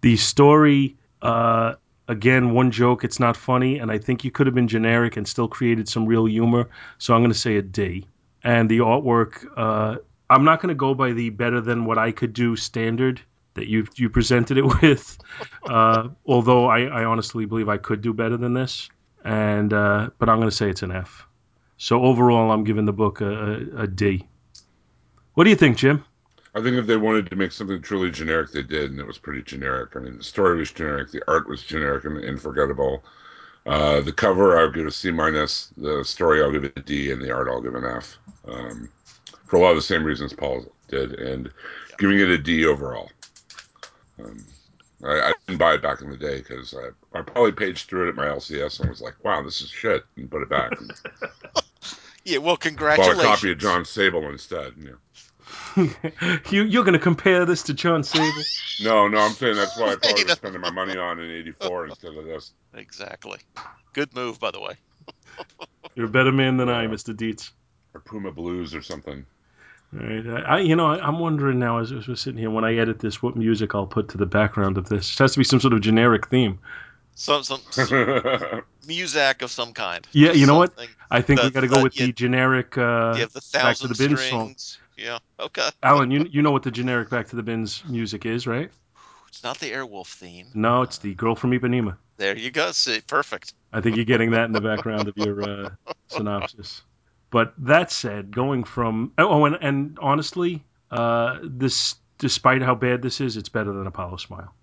The story, uh, again, one joke. It's not funny, and I think you could have been generic and still created some real humor. So I'm going to say a D. And the artwork, uh, I'm not going to go by the better than what I could do standard that you you presented it <laughs> with. Uh, although I, I honestly believe I could do better than this, and uh, but I'm going to say it's an F. So overall, I'm giving the book a, a, a D. What do you think, Jim? I think if they wanted to make something truly generic, they did, and it was pretty generic. I mean, the story was generic, the art was generic and, and forgettable. Uh, the cover, I'll give a C minus. The story, I'll give it a D, and the art, I'll give an F. Um, for a lot of the same reasons Paul did, and giving it a D overall. Um, I, I didn't buy it back in the day because I, I probably paged through it at my LCS and was like, "Wow, this is shit," and put it back. <laughs> And Yeah, well, bought congratulations. a copy of John Sable instead. Yeah. <laughs> you you're going to compare this to John Sable? No, no, I'm saying that's why I probably Wait was <laughs> spending my money on in '84 instead of this. Exactly. Good move, by the way. <laughs> You're a better man than I, Mister Dietz. or Puma Blues or something. All right, I, I you know I, I'm wondering now as, as we're sitting here when I edit this, what music I'll put to the background of this. It has to be some sort of generic theme. Some some, <laughs> some music of some kind. Yeah, you know what? I think we got to go the- with yeah, the generic. Uh, you have the Back to thousand the bin song. strings. Yeah. Okay. Alan, you you know what the generic Back to the Bins music is, right? It's not the Airwolf theme. No, it's the Girl from Ipanema. There you go. See, perfect. I think you're getting that in the background of your uh, <laughs> synopsis. But that said, going from oh, and and honestly, uh, this despite how bad this is, it's better than Apollo Smile.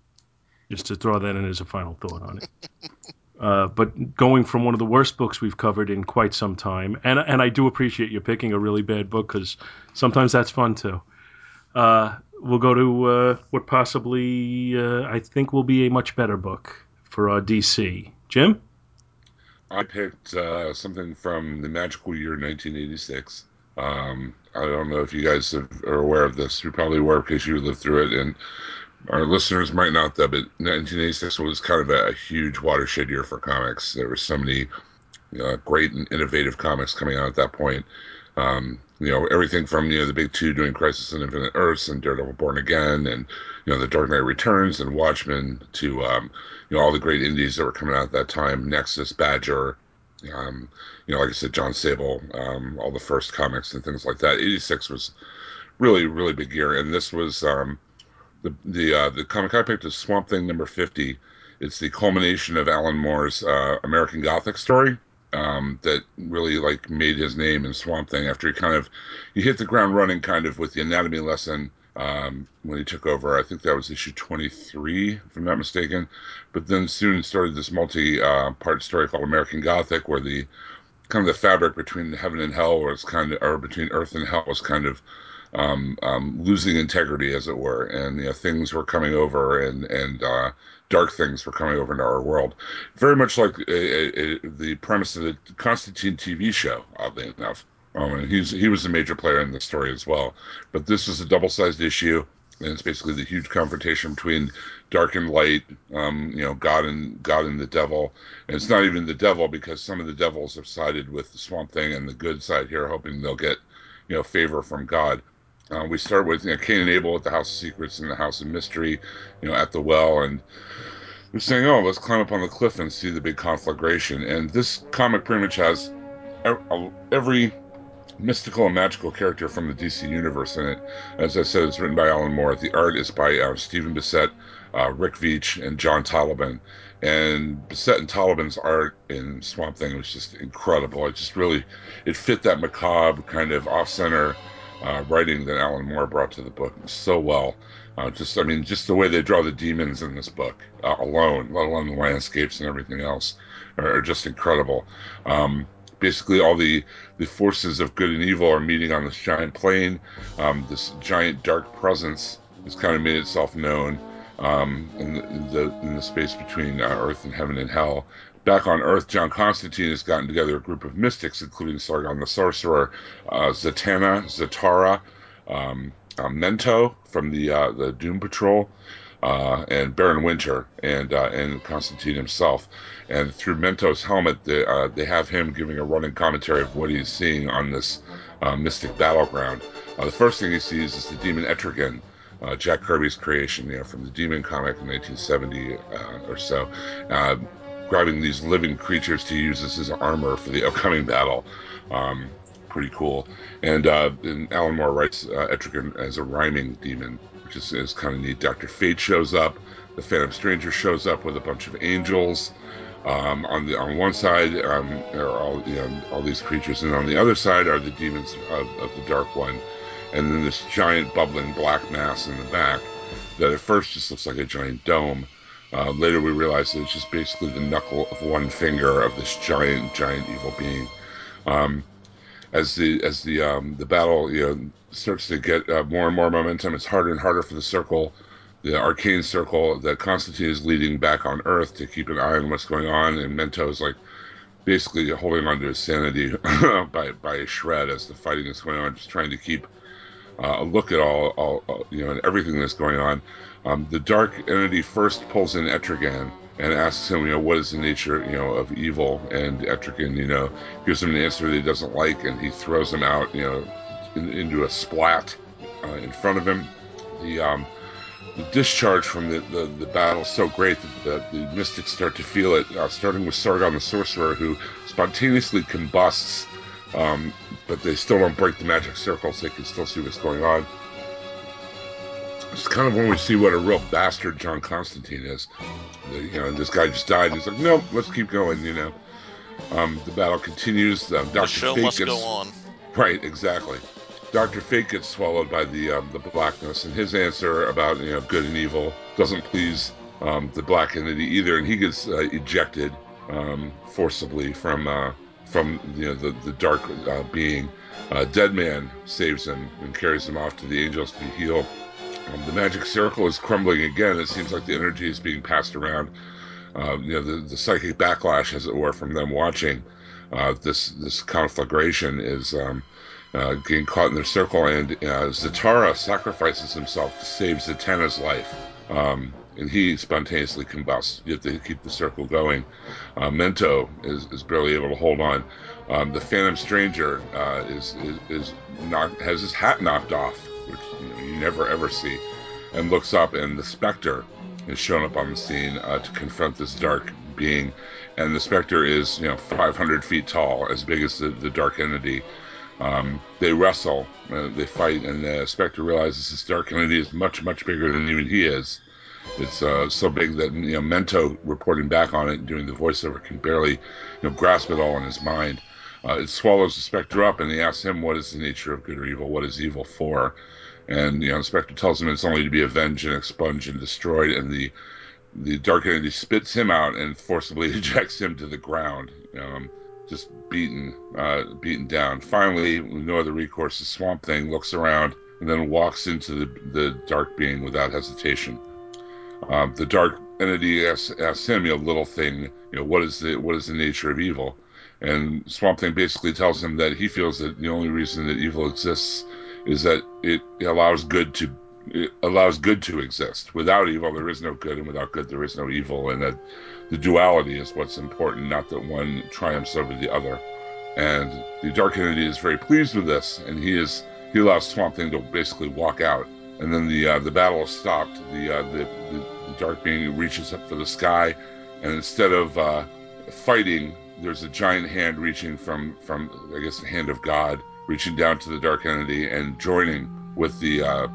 Just to throw that in as a final thought on it. <laughs> Uh, but going from one of the worst books we've covered in quite some time, and and I do appreciate you picking a really bad book because sometimes that's fun too. Uh, we'll go to uh, what possibly uh, I think will be a much better book for our DC. Jim, I picked uh, something from the magical year 1986. Um, I don't know if you guys have, are aware of this. You probably were because you lived through it, and our listeners might not. Though, but 1986 was kind of a, a huge watershed year for comics. There were so many uh, great and innovative comics coming out at that point. Um, you know, everything from you know the big two doing Crisis on Infinite Earths and Daredevil Born Again, and you know the Dark Knight Returns and Watchmen to um, you know all the great indies that were coming out at that time. Nexus, Badger, um, you know, like I said, John Sable, um, all the first comics and things like that. '86 was really really big year, and this was um, the the uh, the comic I picked is Swamp Thing number 50. It's the culmination of Alan Moore's uh, American Gothic story um, that really like made his name in Swamp Thing after he kind of he hit the ground running kind of with the anatomy lesson um, when he took over. I think that was issue 23, if I'm not mistaken. But then soon started this multi uh, part story called American Gothic, where the kind of the fabric between heaven and hell was kind of, or between earth and hell was kind of um, um, losing integrity, as it were, and you know things were coming over, and and uh, dark things were coming over into our world, very much like a, a, a, the premise of the Constantine TV show. Oddly enough, um, and he's he was a major player in the story as well. But this is a double-sized issue, and it's basically the huge confrontation between dark and light, um, you know, God and God and the devil. And it's not even the devil because some of the devils have sided with the Swamp Thing and the good side here, hoping they'll get you know favor from God. Uh, we start with you know, Cain and Abel at the House of Secrets and the House of Mystery, you know, at the well, and they're saying, "Oh, let's climb up on the cliff and see the big conflagration." And this comic pretty much has every mystical and magical character from the DC universe in it. As I said, it's written by Alan Moore. The art is by uh, Stephen Bissette, uh, Rick Veitch, and John Totleben. And Bissette and Totleben's art in Swamp Thing was just incredible. It just really it fit that macabre kind of off-center uh, writing that Alan Moore brought to the book so well. Uh, just, I mean, just the way they draw the demons in this book uh, alone, let alone the landscapes and everything else, are, are just incredible. Um, basically, all the the forces of good and evil are meeting on this giant plane. Um, this giant dark presence has kind of made itself known um, in, the, in, the, space between uh, Earth and Heaven and Hell, Back on Earth, John Constantine has gotten together a group of mystics, including Sargon the Sorcerer, uh, Zatanna, Zatara, um, uh, Mento from the uh, the Doom Patrol, uh, and Baron Winter, and uh, and Constantine himself. And through Mento's helmet, they, uh, they have him giving a running commentary of what he's seeing on this mystic battleground. the first thing he sees is the demon Etrigan, uh, Jack Kirby's creation, you know, from the Demon comic in 1970 uh, or so. Uh, grabbing these living creatures to use as his armor for the upcoming battle. Um, pretty cool. And, uh, and Alan Moore writes uh, Etrigan as a rhyming demon, which is, is kind of neat. Doctor Fate shows up. The Phantom Stranger shows up with a bunch of angels. Um, on the on one side um, are all you know, all these creatures, and on the other side are the demons of, of the Dark One, and then this giant bubbling black mass in the back that at first just looks like a giant dome, uh, later, we realize that it's just basically the knuckle of one finger of this giant, giant evil being. Um, as the as the um, the battle you know starts to get uh, more and more momentum, it's harder and harder for the circle, the arcane circle that Constantine is leading back on Earth to keep an eye on what's going on, and Mento is like basically holding on to his sanity <laughs> by by a shred as the fighting is going on, just trying to keep uh, a look at all, all, all you know and everything that's going on. Um, the dark entity first pulls in Etrigan and asks him, you know, what is the nature, you know, of evil? And Etrigan, you know, gives him an answer that he doesn't like, and he throws him out, you know, in, into a splat uh, in front of him. The um, the discharge from the, the, the battle is so great that the, mystics start to feel it, uh, starting with Sargon the Sorcerer, who spontaneously combusts Um, but they still don't break the magic circle, so they can still see what's going on. It's kind of when we see what a real bastard John Constantine is. You know, this guy just died. He's like, nope, let's keep going. You know, um, the battle continues. Uh, Doctor The show Fate must gets go on. right, exactly. Doctor Fate gets swallowed by the um, the blackness, and his answer about you know good and evil doesn't please um, the black entity either, and he gets uh, ejected um, forcibly from uh, from you know the the dark uh, being. Uh, Dead Man saves him and carries him off to the angels to be healed. Um, the magic circle is crumbling again. It seems like the energy is being passed around. Uh, you know, the, the psychic backlash, as it were, from them watching uh, this this conflagration is um, uh, getting caught in their circle, and uh, Zatara sacrifices himself to save Zatanna's life. Um, and he spontaneously combusts. You have to keep the circle going. Uh, Mento is, is barely able to hold on. Um, the Phantom Stranger uh, is, is is knocked has his hat knocked off, you, never ever see, and looks up, and the Spectre is shown up on the scene uh, to confront this dark being, and the Spectre is you know 500 feet tall, as big as the, the dark entity. Um, they wrestle, uh, they fight, and the Spectre realizes this dark entity is much much bigger than even he is. It's uh, so big that you know Mento reporting back on it, doing the voiceover, can barely you know grasp it all in his mind. Uh, it swallows the Spectre up, and he asks him, "What is the nature of good or evil? What is evil for?" And you know, the Spectre tells him it's only to be avenged and expunged and destroyed. And the the dark entity spits him out and forcibly <laughs> ejects him to the ground, um, just beaten, uh, beaten down. Finally, with no other recourse, the Swamp Thing looks around and then walks into the the dark being without hesitation. Um, the dark entity asks, asks him, you know, little thing, you know, what is the what is the nature of evil? And Swamp Thing basically tells him that he feels that the only reason that evil exists is that it allows good to it allows good to exist. Without evil, there is no good, and without good, there is no evil. And that the duality is what's important, not that one triumphs over the other. And the dark entity is very pleased with this, and he is he allows Swamp Thing to basically walk out. And then the uh, the battle is stopped. The, uh, the the the dark being reaches up for the sky, and instead of uh, fighting, there's a giant hand reaching from from I guess the hand of God reaching down to the dark entity and joining with the uh,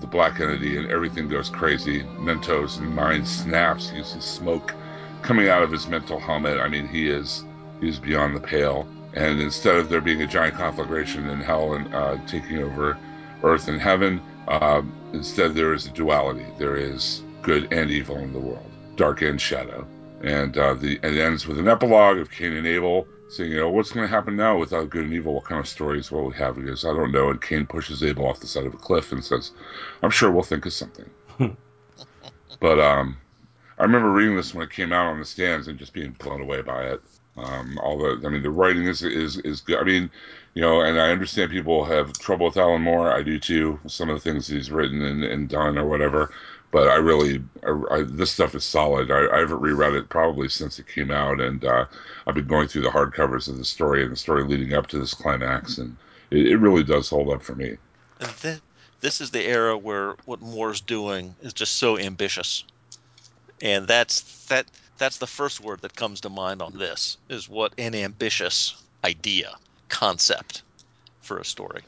the black entity, and everything goes crazy. Mentos and mind snaps. You see smoke coming out of his mental helmet. I mean, he is he's beyond the pale. And instead of there being a giant conflagration in hell and uh, taking over earth and heaven, um, instead there is a duality. There is good and evil in the world, dark and shadow. And uh, the it ends with an epilogue of Cain and Abel saying, you know, what's going to happen now without good and evil? What kind of stories will we have? He goes, I don't know. And Cain pushes Abel off the side of a cliff and says, I'm sure we'll think of something. <laughs> but um, I remember reading this when it came out on the stands and just being blown away by it. Um, all the, I mean, the writing is is is good. I mean, you know, and I understand people have trouble with Alan Moore. I do too. Some of the things he's written and, and done or whatever. But I really, I, I, this stuff is solid. I, I haven't reread it probably since it came out, and uh, I've been going through the hardcovers of the story and the story leading up to this climax, and it, it really does hold up for me. And th- this is the era where what Moore's doing is just so ambitious, and that's that. That's the first word that comes to mind on this is what an ambitious idea, concept for a story.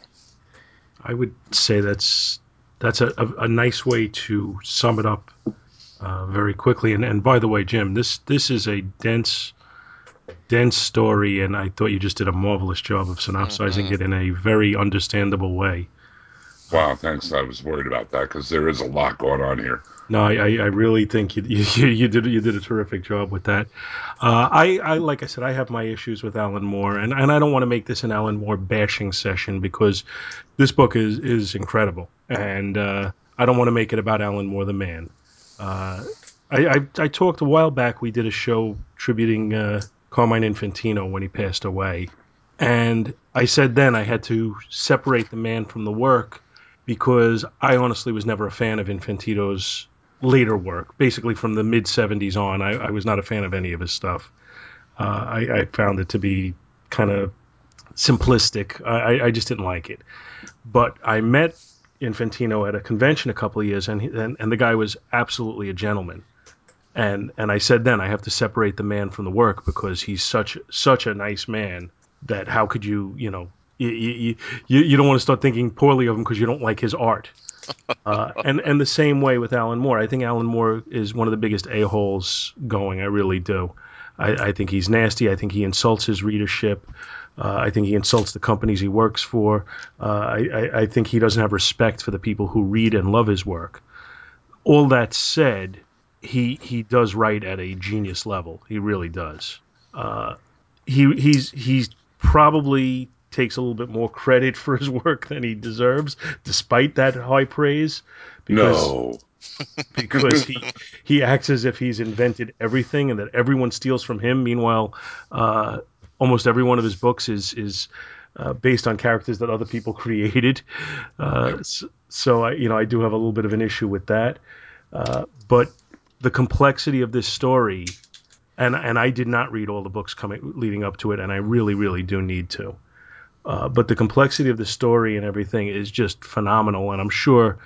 I would say that's that's a, a, a nice way to sum it up uh, very quickly. And, and by the way, Jim, this this is a dense dense story, and I thought you just did a marvelous job of synopsizing Mhm. it in a very understandable way. Wow, thanks. I was worried about that because there is a lot going on here. No, I, I I really think <laughs> you, you you did you did a terrific job with that. Uh, I, I like I said, I have my issues with Alan Moore, and, and I don't want to make this an Alan Moore bashing session because this book is is incredible, and uh, I don't want to make it about Alan Moore the man. Uh, I, I I talked a while back. We did a show tributing uh, Carmine Infantino when he passed away, and I said then I had to separate the man from the work because I honestly was never a fan of Infantino's later work. Basically, from the mid 70s on, I, I was not a fan of any of his stuff. Uh, I, I found it to be kind of simplistic. I, I just didn't like it. But I met Infantino at a convention a couple of years, and, he, and, and the guy was absolutely a gentleman. And and I said then I have to separate the man from the work because he's such such a nice man that how could you you know you you, you, you don't want to start thinking poorly of him because you don't like his art. <laughs> Uh, and and the same way with Alan Moore. I think Alan Moore is one of the biggest a holes going. I really do. I, I, think he's nasty. I think he insults his readership. Uh, I think he insults the companies he works for. Uh, I, I, think he doesn't have respect for the people who read and love his work. All that said, he he does write at a genius level. He really does. Uh, he he's he's probably takes a little bit more credit for his work than he deserves, despite that high praise. Because, no. <laughs> because he he acts as if he's invented everything and that everyone steals from him. Meanwhile, uh, almost every one of his books is is uh, based on characters that other people <laughs> created. Uh, so, so, I you know I do have a little bit of an issue with that. Uh, but the complexity of this story, and and I did not read all the books coming leading up to it, and I really really do need to. Uh, but the complexity of the story and everything is just phenomenal, and I'm sure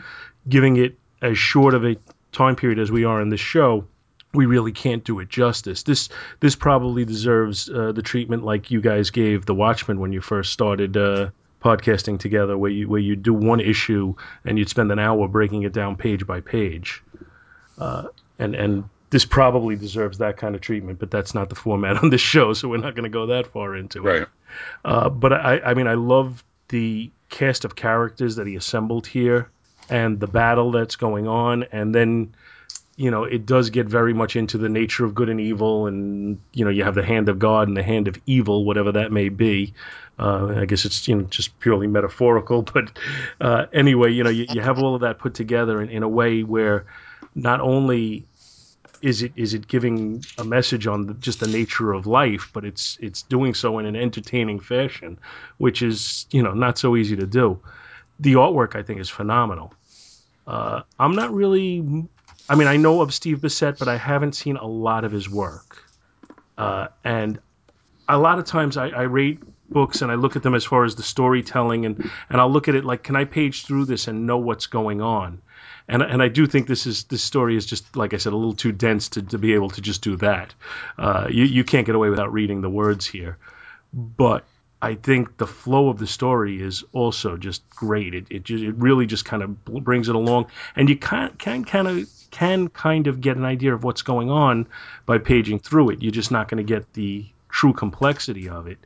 giving it as short of a time period as we are in this show, we really can't do it justice. This this probably deserves uh, the treatment like you guys gave The Watchmen when you first started uh, podcasting together, where you where you do one issue and you'd spend an hour breaking it down page by page, uh, and and this probably deserves that kind of treatment, but that's not the format on this show, so we're not going to go that far into right. it. Uh, but I, I mean, I love the cast of characters that he assembled here and the battle that's going on, and then you know it does get very much into the nature of good and evil, and you know you have the hand of God and the hand of evil, whatever that may be. Uh, I guess it's you know just purely metaphorical, <laughs> but uh, anyway, you know you, you have all of that put together in, in a way where not only is it is it giving a message on the, just the nature of life, but it's it's doing so in an entertaining fashion, which is you know not so easy to do. The artwork I think is phenomenal. Uh, I'm not really, I mean I know of Steve Bissette, but I haven't seen a lot of his work, uh, and a lot of times I, I rate books and I look at them as far as the storytelling and and I'll look at it like can I page through this and know what's going on and and I do think this is this story is just like I said a little too dense to, to be able to just do that. Uh, you you can't get away without reading the words here, but I think the flow of the story is also just great. It it, just, it really just kind of brings it along, and you can can kind of can kind of get an idea of what's going on by paging through it. You're just not going to get the true complexity of it.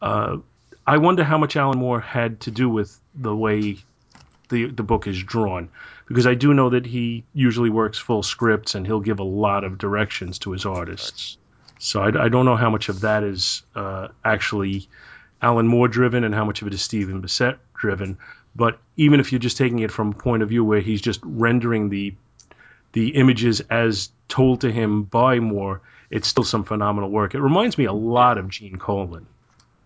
Uh, I wonder how much Alan Moore had to do with the way the the book is drawn because I do know that he usually works full scripts and he'll give a lot of directions to his artists. So I, I don't know how much of that is uh, actually Alan Moore driven and how much of it is Stephen Bissette driven. But even if you're just taking it from a point of view where he's just rendering the the images as told to him by Moore, it's still some phenomenal work. It reminds me a lot of Gene Colan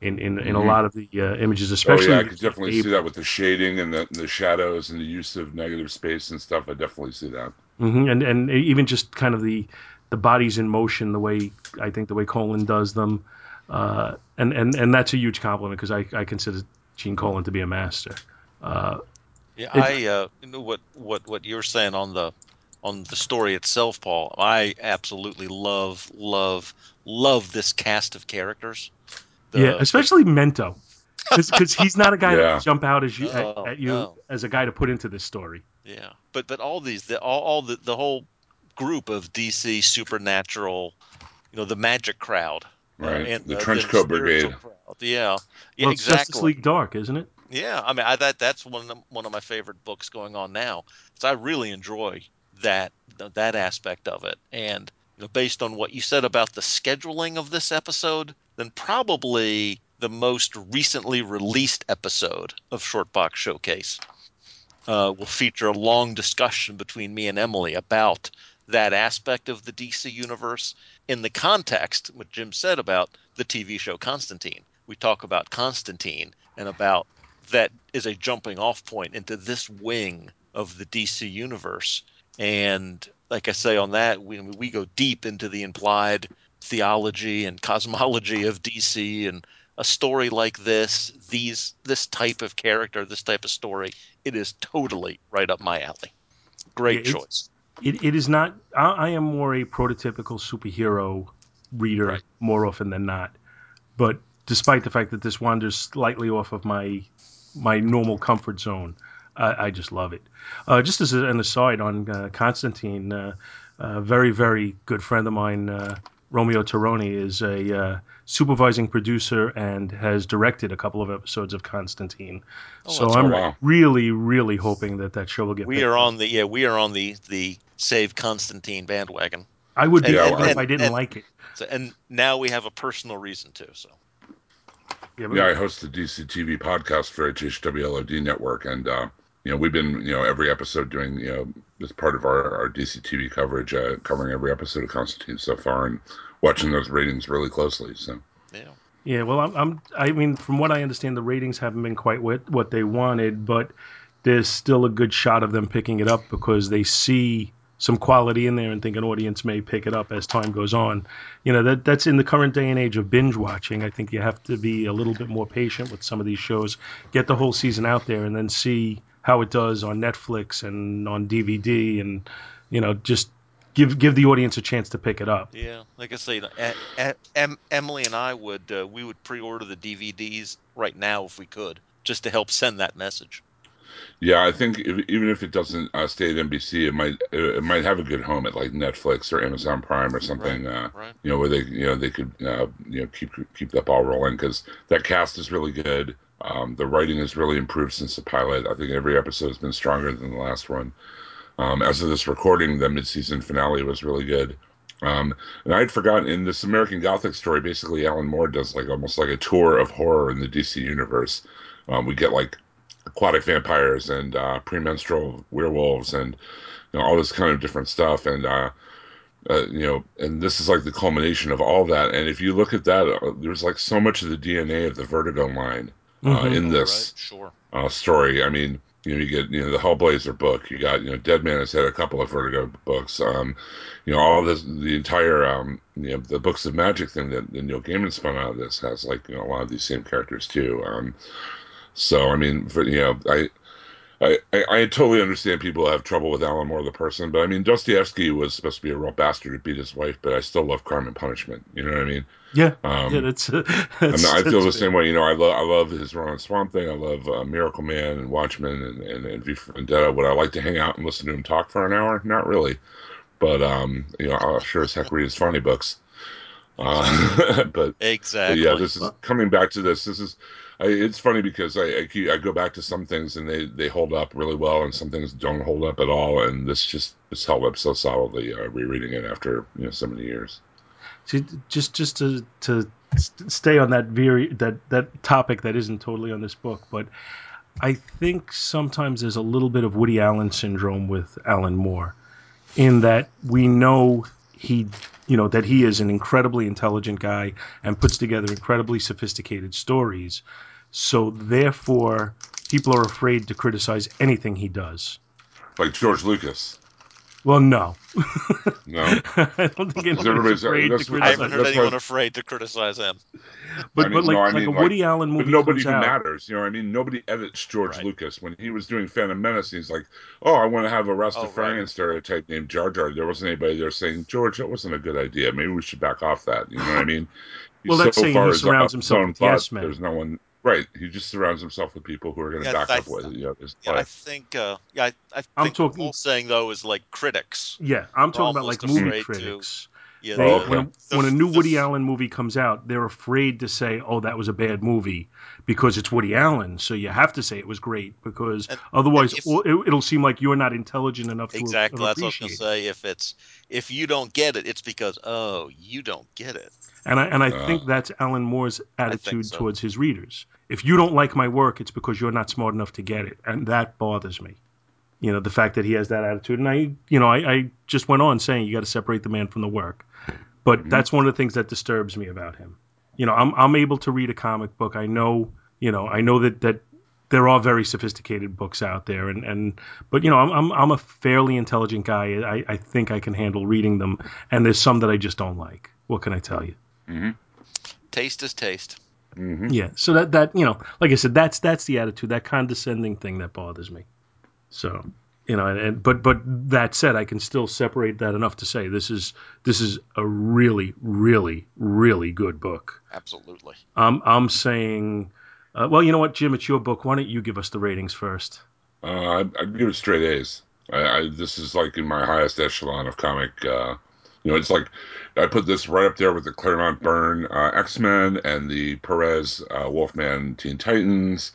in in, in mm-hmm. a lot of the uh, images, especially. Oh, yeah, I could definitely see that with the shading and the, the, shadows and the use of negative space and stuff. I definitely see that. Mm-hmm. And and even just kind of the the bodies in motion, the way I think the way Colan does them, uh, and and and that's a huge compliment because I I consider Gene Colan to be a master. Uh, yeah, I uh, you know what what what you're saying on the on the story itself, Paul. I absolutely love love love this cast of characters. The, yeah, especially Mento, because he's not a guy yeah. that jump out as you, no, at, at, you no. as a guy to put into this story. Yeah, but but all these, the, all, all the the whole group of DC supernatural, you know, the magic crowd, uh, right? Uh, and the, the Trenchcoat Brigade. Crowd. Yeah, yeah, well, exactly. Justice League Dark, isn't it? Yeah, I mean, I, that that's one of the, one of my favorite books going on now. So I really enjoy that that aspect of it, and you know, based on what you said about the scheduling of this episode, then probably the most recently released episode of Shortbox Showcase uh, will feature a long discussion between me and Emily about that aspect of the DC universe in the context, what Jim said about the TV show Constantine. We talk about Constantine and about that is a jumping off point into this wing of the DC universe. And like I say on that, we, we go deep into the implied theology and cosmology of DC and a story like this, these this type of character, this type of story, it is totally right up my alley. Great yeah, choice. It, it is not. I, I, am more a prototypical superhero reader right. more often than not, but despite the fact that this wanders slightly off of my my normal comfort zone. I, I just love it. Uh, just as an aside on uh, Constantine, uh, a very very good friend of mine, uh, Romeo Tirone, is a uh, supervising producer and has directed a couple of episodes of Constantine. Oh, so I'm great. really really hoping that that show will get. We are on the yeah, we are on the the save Constantine bandwagon. I would be and- if and- I didn't and- like it. So, and now we have a personal reason to. So Yeah, Yeah, I host the DC TV podcast for HHWLOD network, and uh, you know we've been you know every episode doing you know as part of our, our DC TV coverage, uh, covering every episode of Constantine so far, and watching those ratings really closely. So yeah, Yeah, well, I'm, I'm. I mean, from what I understand, the ratings haven't been quite what what they wanted, but there's still a good shot of them picking it up because they see some quality in there and think an audience may pick it up as time goes on. You know, that that's in the current day and age of binge watching. I think you have to be a little bit more patient with some of these shows. Get the whole season out there and then see how it does on Netflix and on DVD, and you know, just give give the audience a chance to pick it up. yeah. Like I say, em- Emily and I would uh, we would pre-order the DVDs right now if we could, just to help send that message. yeah, I think if, even if it doesn't uh, stay at NBC, it might it might have a good home at like Netflix or Amazon Prime or something. Uh, Right. you know where they you know they could uh, you know keep keep that ball rolling because that cast is really good. Um, the writing has really improved since the pilot. I think every episode has been stronger than the last one. Um, as of this recording, the mid-season finale was really good. Um, and I had forgotten in this American Gothic story, basically Alan Moore does like almost like a tour of horror in the DC universe. Um, we get like aquatic vampires and uh, premenstrual werewolves and you know all this kind of different stuff and uh, uh, you know and this is like the culmination of all that and if you look at that uh, there's like so much of the dna of the vertigo line uh, Mhm. in this right. Sure. uh, story i mean you know you get you know the hellblazer book you got you know dead man has had a couple of vertigo books um you know all this the entire um you know the books of magic thing that, that neil gaiman spun out of this has like you know a lot of these same characters too um so I mean, for, you know, I, I, I, I totally understand people have trouble with Alan Moore the person, but I mean, Dostoevsky was supposed to be a real bastard who beat his wife, but I still love Crime and Punishment. You know what I mean? Yeah, Um, yeah, that's. <laughs> and that's I feel the that's same way. You know, I love I love his run on Swamp Thing. I love uh, Miracle Man and Watchmen and, and, and V for Vendetta. Would I like to hang out and listen to him talk for an hour? Not really, but um, you know, I'll sure as heck read his funny books. Uh, <laughs> but But Exactly. yeah, this is coming back to this. This is, I, it's funny because I, I I go back to some things and they they hold up really well, and some things don't hold up at all. And this just is held up so solidly. Uh, rereading it after you know so many years. Just just to to stay on that very that that topic that isn't totally on this book, but I think sometimes there's a little bit of Woody Allen syndrome with Alan Moore, in that we know he you know that he is an incredibly intelligent guy and puts together incredibly sophisticated stories, so therefore people are afraid to criticize anything he does. Like George Lucas. Well, no, No, <laughs> I don't think anybody's everybody's- afraid that's to what- I haven't heard That's anyone why- afraid to criticize him. But, I mean, but like, no, I like mean, a like- Woody Allen movie but nobody comes who out. matters. You know, what I mean, nobody edits George Right. Lucas when he was doing Phantom Menace. He's like, oh, I want to have a Rastafarian oh, right. stereotype named Jar Jar. There wasn't anybody there saying George, that wasn't a good idea. Maybe we should back off that. You know what I mean? <laughs> He's Well, that's saying he surrounds himself with yes men. There's no one. Right. He just surrounds himself with people who are going to Yeah, back I up what you know, his Yeah, I think. Uh, yeah, I, I I'm talking- the whole saying though is like critics. Yeah, I'm talking about like movie afraid to- critics. Yeah, They, Oh, okay. when, a, the- when a new the- Woody Allen movie comes out, they're afraid to say, "Oh, that was a bad movie," because it's Woody Allen. So you have to say it was great because And- otherwise, and if- it, it'll seem like you're not intelligent enough to Exactly. to That's what I was gonna say. If it's if you don't get it, it's because oh you don't get it. And I and I Uh, think that's Alan Moore's attitude so. towards his readers. If you don't like my work, it's because you're not smart enough to get it, and that bothers me. You know, the fact that he has that attitude, and I, you know, I, I just went on saying you got to separate the man from the work, but Mhm. that's one of the things that disturbs me about him. You know, I'm I'm able to read a comic book. I know, you know, I know that that there are very sophisticated books out there, and and but you know, I'm I'm I'm a fairly intelligent guy. I I think I can handle reading them, and there's some that I just don't like. What can I tell you? hmm Taste is taste. Hmm Yeah. So that that you know, like I said, that's that's the attitude, that condescending thing that bothers me. So you know, and, and but but that said, I can still separate that enough to say this is this is a really really really good book. Absolutely. I'm I'm saying, uh, well, you know what, Jim, it's your book. Why don't you give us the ratings first? Uh, I, I'd give it straight A's. I, I, this is like in my highest echelon of comic. Uh, you know, it's like I put this right up there with the Claremont Byrne uh, X Men and the Perez uh, Wolfman Teen Titans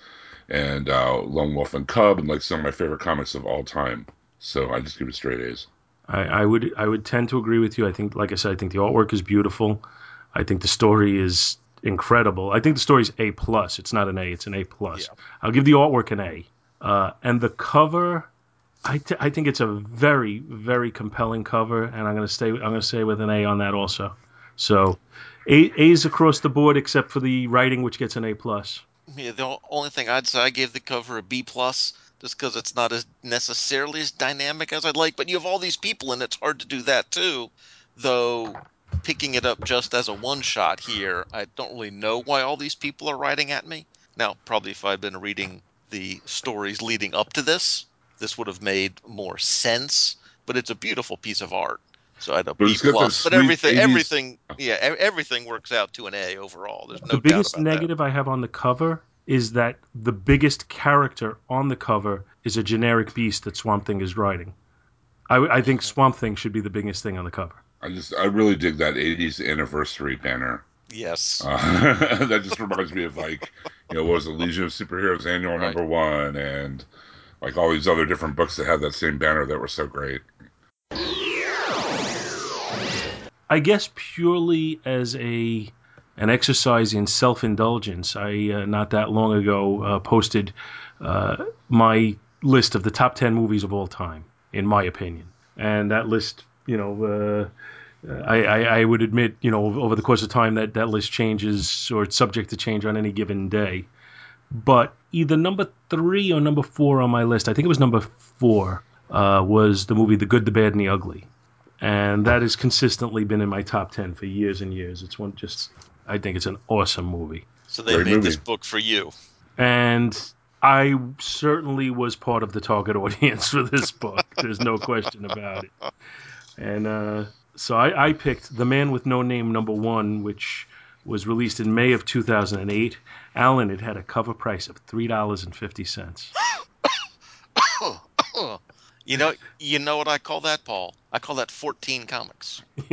and uh, Lone Wolf and Cub, and like some of my favorite comics of all time. So I just give it straight A's. I, I would I would tend to agree with you. I think, like I said, I think the artwork is beautiful. I think the story is incredible. I think the story's A plus. It's not an A. It's an A plus. Yeah. I'll give the artwork an A. Uh, and the cover, I, t- I think it's a very very compelling cover, and I'm gonna stay I'm gonna stay with an A on that also. So, A A's across the board except for the writing, which gets an A plus. Yeah, the only thing I'd say I gave the cover a B plus, just because it's not as necessarily as dynamic as I'd like. But you have all these people, and it's hard to do that too. Though picking it up just as a one shot here, I don't really know why all these people are writing at me. Now, probably if I'd been reading the stories leading up to this, this would have made more sense. But it's a beautiful piece of art. So I'd a But B it's plus. But everything, 80s everything, yeah, e- everything works out to an A overall. There's no the doubt biggest about that. negative I have on the cover is that the biggest character on the cover is a generic beast that Swamp Thing is riding. I, I think Swamp Thing should be the biggest thing on the cover. I just I really dig that 80s anniversary banner. Yes. Uh, <laughs> that just reminds me of like you know what was the Legion of Superheroes annual Right. number one and like all these other different books that had that same banner that were so great. I guess purely as a an exercise in self indulgence, I uh, not that long ago uh, posted uh, my list of the top ten movies of all time, in my opinion, and that list, you know. Uh, I, I, I would admit, you know, over the course of time, that that list changes or it's subject to change on any given day. But either number three or number four on my list, I think it was number four, uh, was the movie The Good, the Bad, and the Ugly. And that has consistently been in my top 10 for years and years. It's one just i think it's an awesome movie. So they Great made this book for you. and i certainly was part of the target <laughs> audience for this book. There's no question about it. And uh, so I, I picked the man with no name number one which was released in may of 2008 alan it had a cover price of $3.50 <coughs> you know, you know what I call that, Paul? I call that 14 comics. <laughs>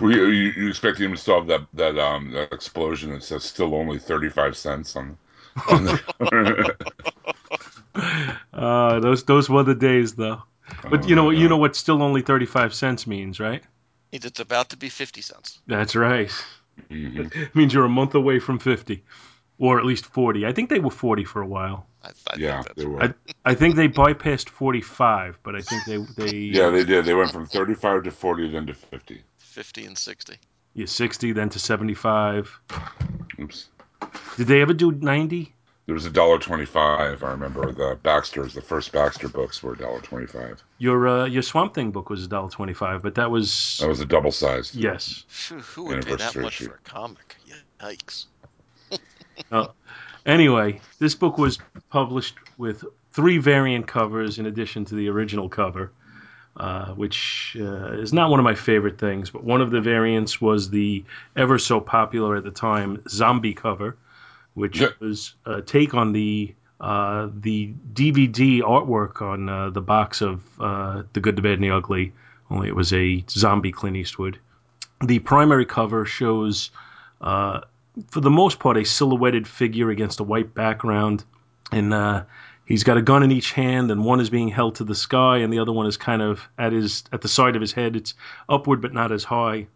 Were you, you, you expect him to still have that that um that explosion that says still only 35 cents on, on the <laughs> uh, those those were the days though but you know you know what still only 35 cents means right It's about to be 50 cents. That's right. Mhm. <laughs> It means you're a month away from 50, or at least 40. I think they were 40 for a while. I, I Yeah, think they were. I, I think they bypassed 45, but I think they they Yeah, they did. They went from 35 to 40, then to 50. 50 and 60. yeah 60, then to 75. <sighs> Oops. Did they ever do 90? There was a dollar twenty-five. I remember the Baxter's. The first Baxter books were a dollar twenty-five. Your uh, your Swamp Thing book was $1.25, but that was That was a double sized. yes. Phew, who would pay that much issue. for a comic? Yikes. <laughs> Anyway, this book was published with three variant covers in addition to the original cover, uh, which uh, is not one of my favorite things. But one of the variants was the ever so popular at the time zombie cover, which Yeah. was a take on the uh, the DVD artwork on uh, the box of uh, The Good, the Bad, and the Ugly. Only it was a zombie Clint Eastwood. The primary cover shows uh, for the most part, a silhouetted figure against a white background. And uh, he's got a gun in each hand, and one is being held to the sky, and the other one is kind of at his at the side of his head. It's upward, but not as high.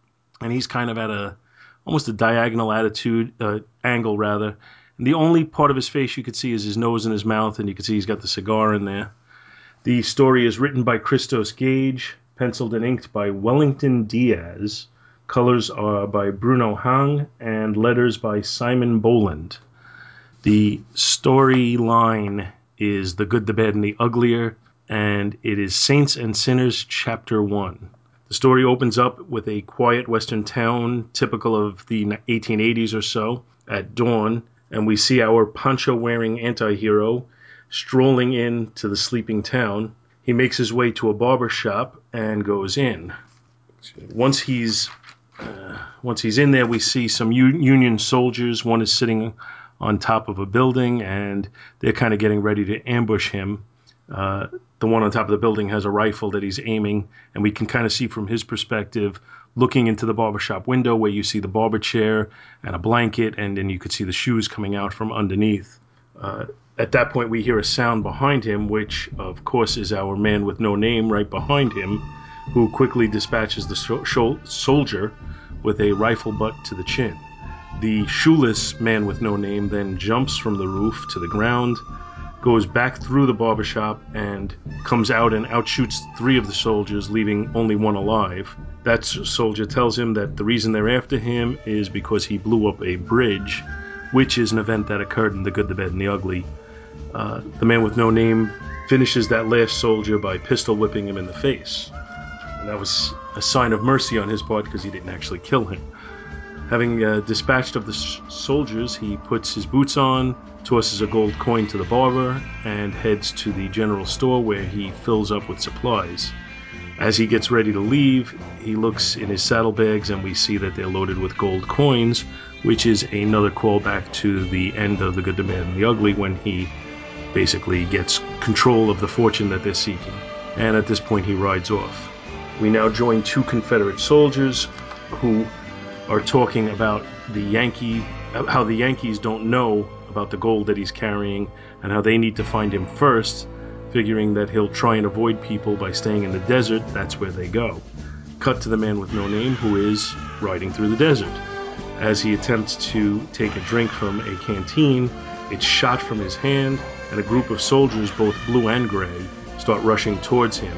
And he's kind of at a almost a diagonal attitude uh, angle, rather. And the only part of his face you could see is his nose and his mouth, and you can see he's got the cigar in there. The story is written by Christos Gage, penciled and inked by Wellington Diaz. Colors are by Bruno Hang and letters by Simon Bowland. The storyline is The Good, the Bad, and the Uglier, and it is Saints and Sinners, Chapter 1. The story opens up with a quiet western town, typical of the 1880s or so, at dawn, and we see our poncho wearing anti hero strolling in to the sleeping town. He makes his way to a barber shop and goes in. Once he's uh, once he's in there, we see some U- Union soldiers. One is sitting on top of a building, and they're kind of getting ready to ambush him. Uh, the one on top of the building has a rifle that he's aiming, and we can kind of see from his perspective, looking into the barbershop window, where you see the barber chair and a blanket, and then you could see the shoes coming out from underneath. Uh, at that point, we hear a sound behind him, which, of course, is our man with no name right behind him, who quickly dispatches the soldier with a rifle butt to the chin. The shoeless man with no name then jumps from the roof to the ground, goes back through the barbershop, and comes out and outshoots three of the soldiers, leaving only one alive. That soldier tells him that the reason they're after him is because he blew up a bridge, which is an event that occurred in The Good, the Bad, and the Ugly. Uh, the man with no name finishes that last soldier by pistol whipping him in the face. And that was a sign of mercy on his part because he didn't actually kill him. Having uh, dispatched of the soldiers, he puts his boots on, tosses a gold coin to the barber, and heads to the general store where he fills up with supplies. As he gets ready to leave, he looks in his saddlebags and we see that they're loaded with gold coins, which is another callback to the end of The Good, the Bad, and the Ugly when he basically gets control of the fortune that they're seeking. And at this point, he rides off. We now join two Confederate soldiers who are talking about the Yankee, how the Yankees don't know about the gold that he's carrying, and how they need to find him first, figuring that he'll try and avoid people by staying in the desert. That's where they go. Cut to the man with no name who is riding through the desert. As he attempts to take a drink from a canteen, it's shot from his hand, and a group of soldiers, both blue and gray, start rushing towards him.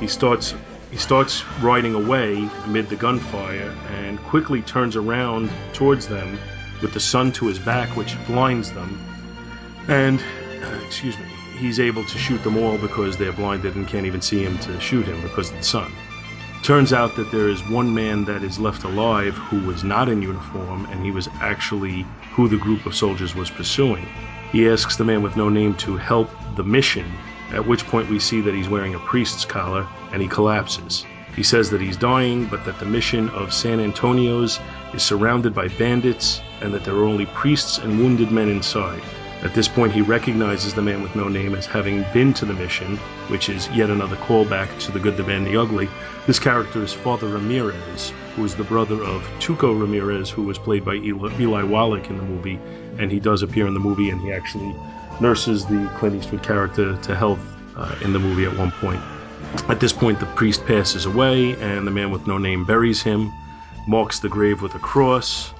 He starts he starts riding away amid the gunfire and quickly turns around towards them with the sun to his back, which blinds them. And, uh, excuse me, he's able to shoot them all because they're blinded and can't even see him to shoot him because of the sun. Turns out that there is one man that is left alive who was not in uniform, and he was actually who the group of soldiers was pursuing. He asks the man with no name to help the mission, at which point we see that he's wearing a priest's collar and he collapses. He says that he's dying, but that the mission of San Antonio's is surrounded by bandits and that there are only priests and wounded men inside. At this point, he recognizes the man with no name as having been to the mission, which is yet another callback to the good, the bad, and the ugly. This character is Father Ramirez, who is the brother of Tuco Ramirez, who was played by Eli, Wallach in the movie, and he does appear in the movie, and he actually nurses the Clint Eastwood character to health uh, in the movie at one point. At this point, the priest passes away, and the man with no name buries him, marks the grave with a cross.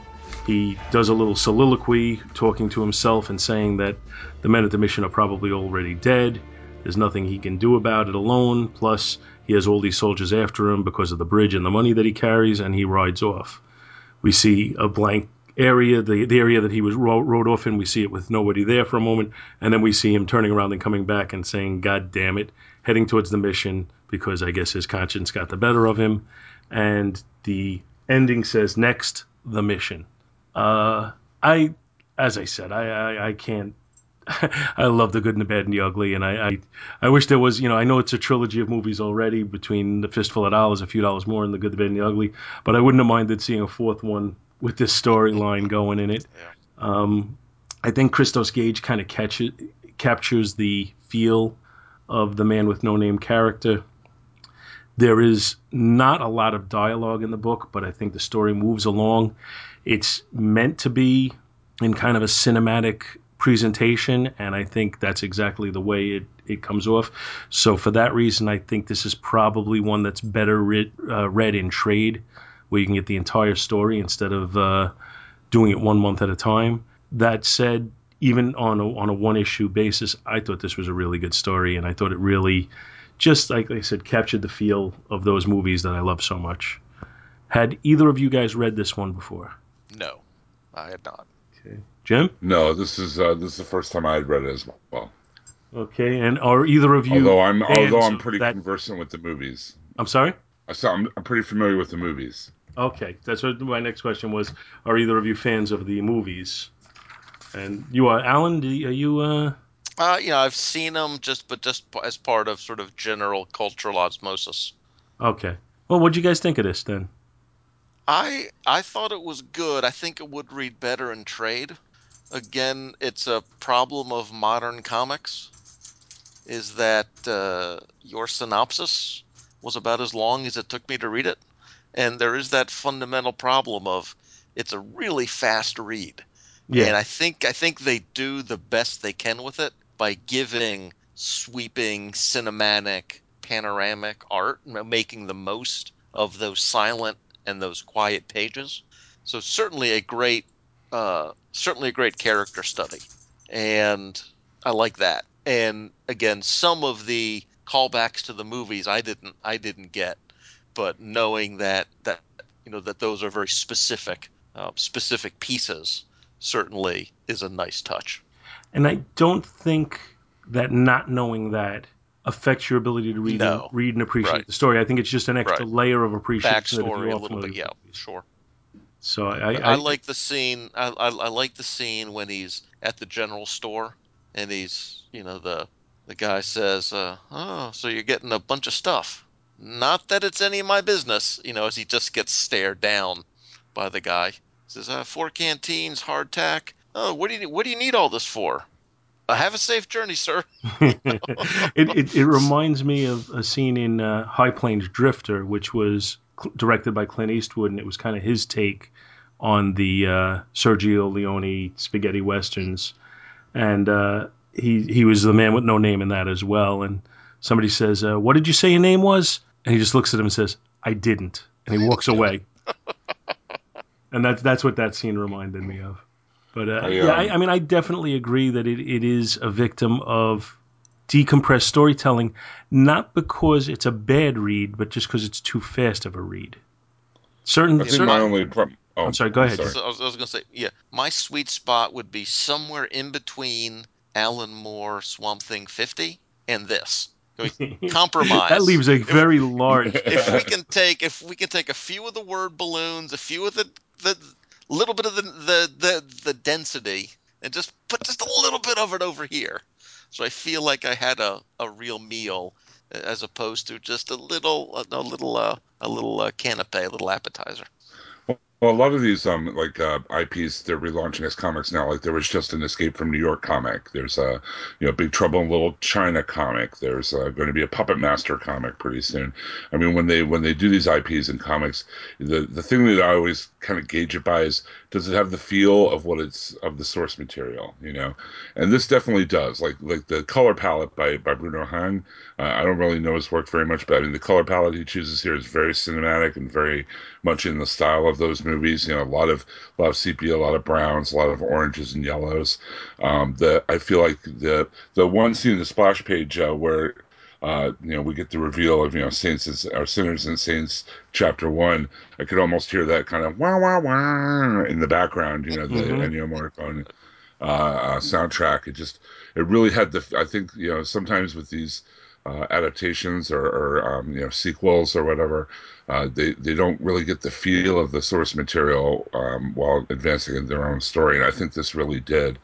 He does a little soliloquy, talking to himself and saying that the men at the mission are probably already dead. There's nothing he can do about it alone. Plus, he has all these soldiers after him because of the bridge and the money that he carries, and he rides off. We see a blank area, the, the area that he was ro- rode off in. We see it with nobody there for a moment, and then we see him turning around and coming back and saying, "God damn it!" Heading towards the mission because I guess his conscience got the better of him. And the ending says, "Next, the mission." Uh, I, as I said, I, I, I can't. <laughs> I love the good and the bad and the ugly, and I, I, I wish there was, you know, I know it's a trilogy of movies already between the Fistful of Dollars, a few dollars more, and the good, the bad, and the ugly. But I wouldn't have minded seeing a fourth one with this storyline going in it. Um, I think Christos Gage kind of catches captures the feel of the man with no name character. There is not a lot of dialogue in the book, but I think the story moves along. It's meant to be in kind of a cinematic presentation, and I think that's exactly the way it, it comes off. So, for that reason, I think this is probably one that's better read, uh, read in trade, where you can get the entire story instead of uh, doing it one month at a time. That said, even on a, on a one issue basis, I thought this was a really good story, and I thought it really, just like I said, captured the feel of those movies that I love so much. Had either of you guys read this one before? No, I had not. Okay, Jim. No, this is uh, this is the first time I had read it as well. Okay, and are either of you? although I'm although I'm pretty that- conversant with the movies. I'm sorry. I saw I'm, I'm pretty familiar with the movies. Okay, that's what my next question was. Are either of you fans of the movies? And you are, Alan. Do you, are you? Uh, Uh, know, I've seen them just, but just as part of sort of general cultural osmosis. Okay. Well, what'd you guys think of this then? I I thought it was good. I think it would read better in trade. Again, it's a problem of modern comics. Is that uh, your synopsis was about as long as it took me to read it, and there is that fundamental problem of it's a really fast read. Yeah. And I think I think they do the best they can with it by giving sweeping cinematic panoramic art, making the most of those silent and those quiet pages. So certainly a great uh, certainly a great character study. And I like that. And again, some of the callbacks to the movies I didn't I didn't get, but knowing that that you know that those are very specific uh, specific pieces certainly is a nice touch. And I don't think that not knowing that affects your ability to read No. and, read and appreciate Right. the story. I think it's just an extra Right. layer of appreciation. Backstory a little bit, yeah, sure. So I, I, I, like the scene. I, I, I like the scene when he's at the general store and he's, you know, the the guy says, uh, "Oh, so you're getting a bunch of stuff." Not that it's any of my business, you know, as he just gets stared down by the guy. He says, uh, four canteens, hardtack. Oh, what do you what do you need all this for? Uh, have a safe journey, sir. <laughs> <laughs> it, it, it reminds me of a scene in uh, High Plains Drifter, which was cl- directed by Clint Eastwood, and it was kind of his take on the uh, Sergio Leone spaghetti westerns. And uh, he he was the man with no name in that as well. And somebody says, uh, "What did you say your name was?" And he just looks at him and says, "I didn't," and he walks away. <laughs> and that's that's what that scene reminded me of. But uh, I, yeah, I, um, I mean, I definitely agree that it, it is a victim of decompressed storytelling, not because it's a bad read, but just because it's too fast of a read. Certain, I think certain my only problem. Oh, I'm sorry, go ahead. So I was, I was going to say, yeah, my sweet spot would be somewhere in between Alan Moore Swamp Thing 50 and this. <laughs> Compromise. that leaves a very large. if we can take if we can take a few of the word balloons, a few of the the little bit of the the the, the density, and just put just a little bit of it over here, so I feel like I had a, a real meal as opposed to just a little a, little uh, a little uh, canapé, a little appetizer. Well, a lot of these um like uh, IPs they're relaunching as comics now. Like there was just an Escape from New York comic. There's a you know Big Trouble in Little China comic. There's uh, going to be a Puppet Master comic pretty soon. I mean, when they when they do these IPs in comics, the the thing that I always kind of gauge it by is does it have the feel of what it's of the source material, you know? And this definitely does. Like like the color palette by by Bruno Hang. Uh, I don't really know his work very much, but I mean the color palette he chooses here is very cinematic and very much in the style of those movies. You know, a lot of a lot of sepia, a lot of browns, a lot of oranges and yellows. Um, the I feel like the the one scene in the splash page uh, where uh, you know we get the reveal of you know saints is- or sinners and saints chapter one. I could almost hear that kind of wah wah wah in the background. You know, the Mhm. Ennio Morricone uh, uh, soundtrack. It just it really had the. I think you know sometimes with these uh, adaptations or, or um, you know sequels or whatever, uh, they they don't really get the feel of the source material um, while advancing in their own story, and I think this really did.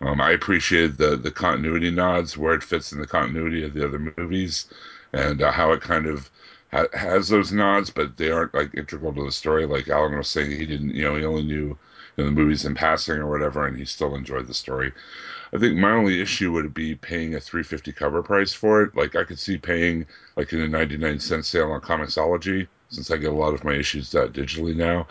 Um, I appreciated the the continuity nods where it fits in the continuity of the other movies, and uh, how it kind of ha- has those nods, but they aren't like integral to the story. Like Alan was saying, he didn't, you know, he only knew you know, the movies in passing or whatever, and he still enjoyed the story. I think my only issue would be paying a 350 cover price for it. Like I could see paying like in a 99 cent sale on Comixology since I get a lot of my issues uh, digitally now.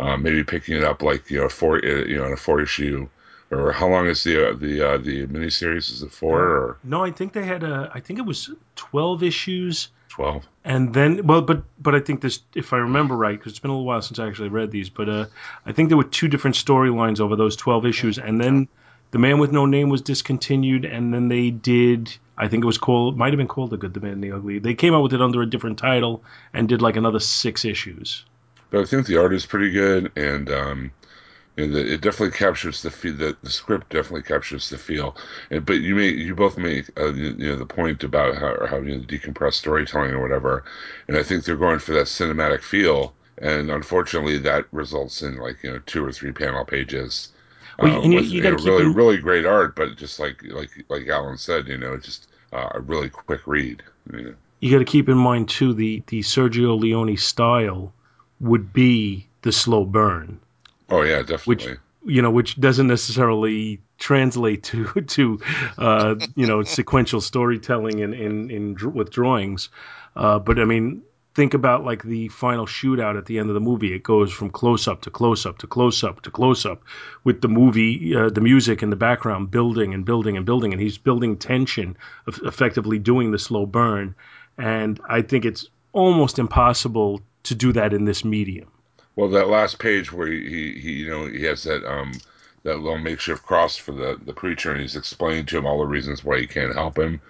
Uh, maybe picking it up like you know four uh, you know in a four issue or how long is the uh, the uh, the miniseries? Is it four or No, I think they had a. I think it was twelve issues, twelve? and then well, but but I think this, if I remember right, because it's been a little while since I actually read these, but uh, I think there were two different storylines over those twelve issues, and then the Man with No Name was discontinued, and then they did. I think it was called, might have been called The Good, the Bad, and the Ugly. They came out with it under a different title and did like another six issues. But I think the art is pretty good, and um, and the, it definitely captures the feel. The, the script definitely captures the feel. And, but you may you both make uh, you, you know the point about how how you know, decompressed storytelling or whatever, and I think they're going for that cinematic feel. And unfortunately, that results in like you know two or three panel pages. Well, um, and you- with, you gotta know, really really great art, but just like like like Alan said, you know, just uh, a really quick read. You know. you got to keep in mind too the the Sergio Leone style would be the slow burn, Oh yeah, definitely. you know, which doesn't necessarily translate to <laughs> to uh, you know sequential storytelling in in, in dr- with drawings. Uh, but I mean, think about like the final shootout at the end of the movie. It goes from close up to close up to close up to close up, with the movie, uh, the music in the background building and building and building, and he's building tension, eff- effectively doing the slow burn. And I think it's almost impossible to do that in this medium. Well, that last page where he, he, he you know he has that um that little makeshift cross for the the preacher, and he's explaining to him all the reasons why he can't help him,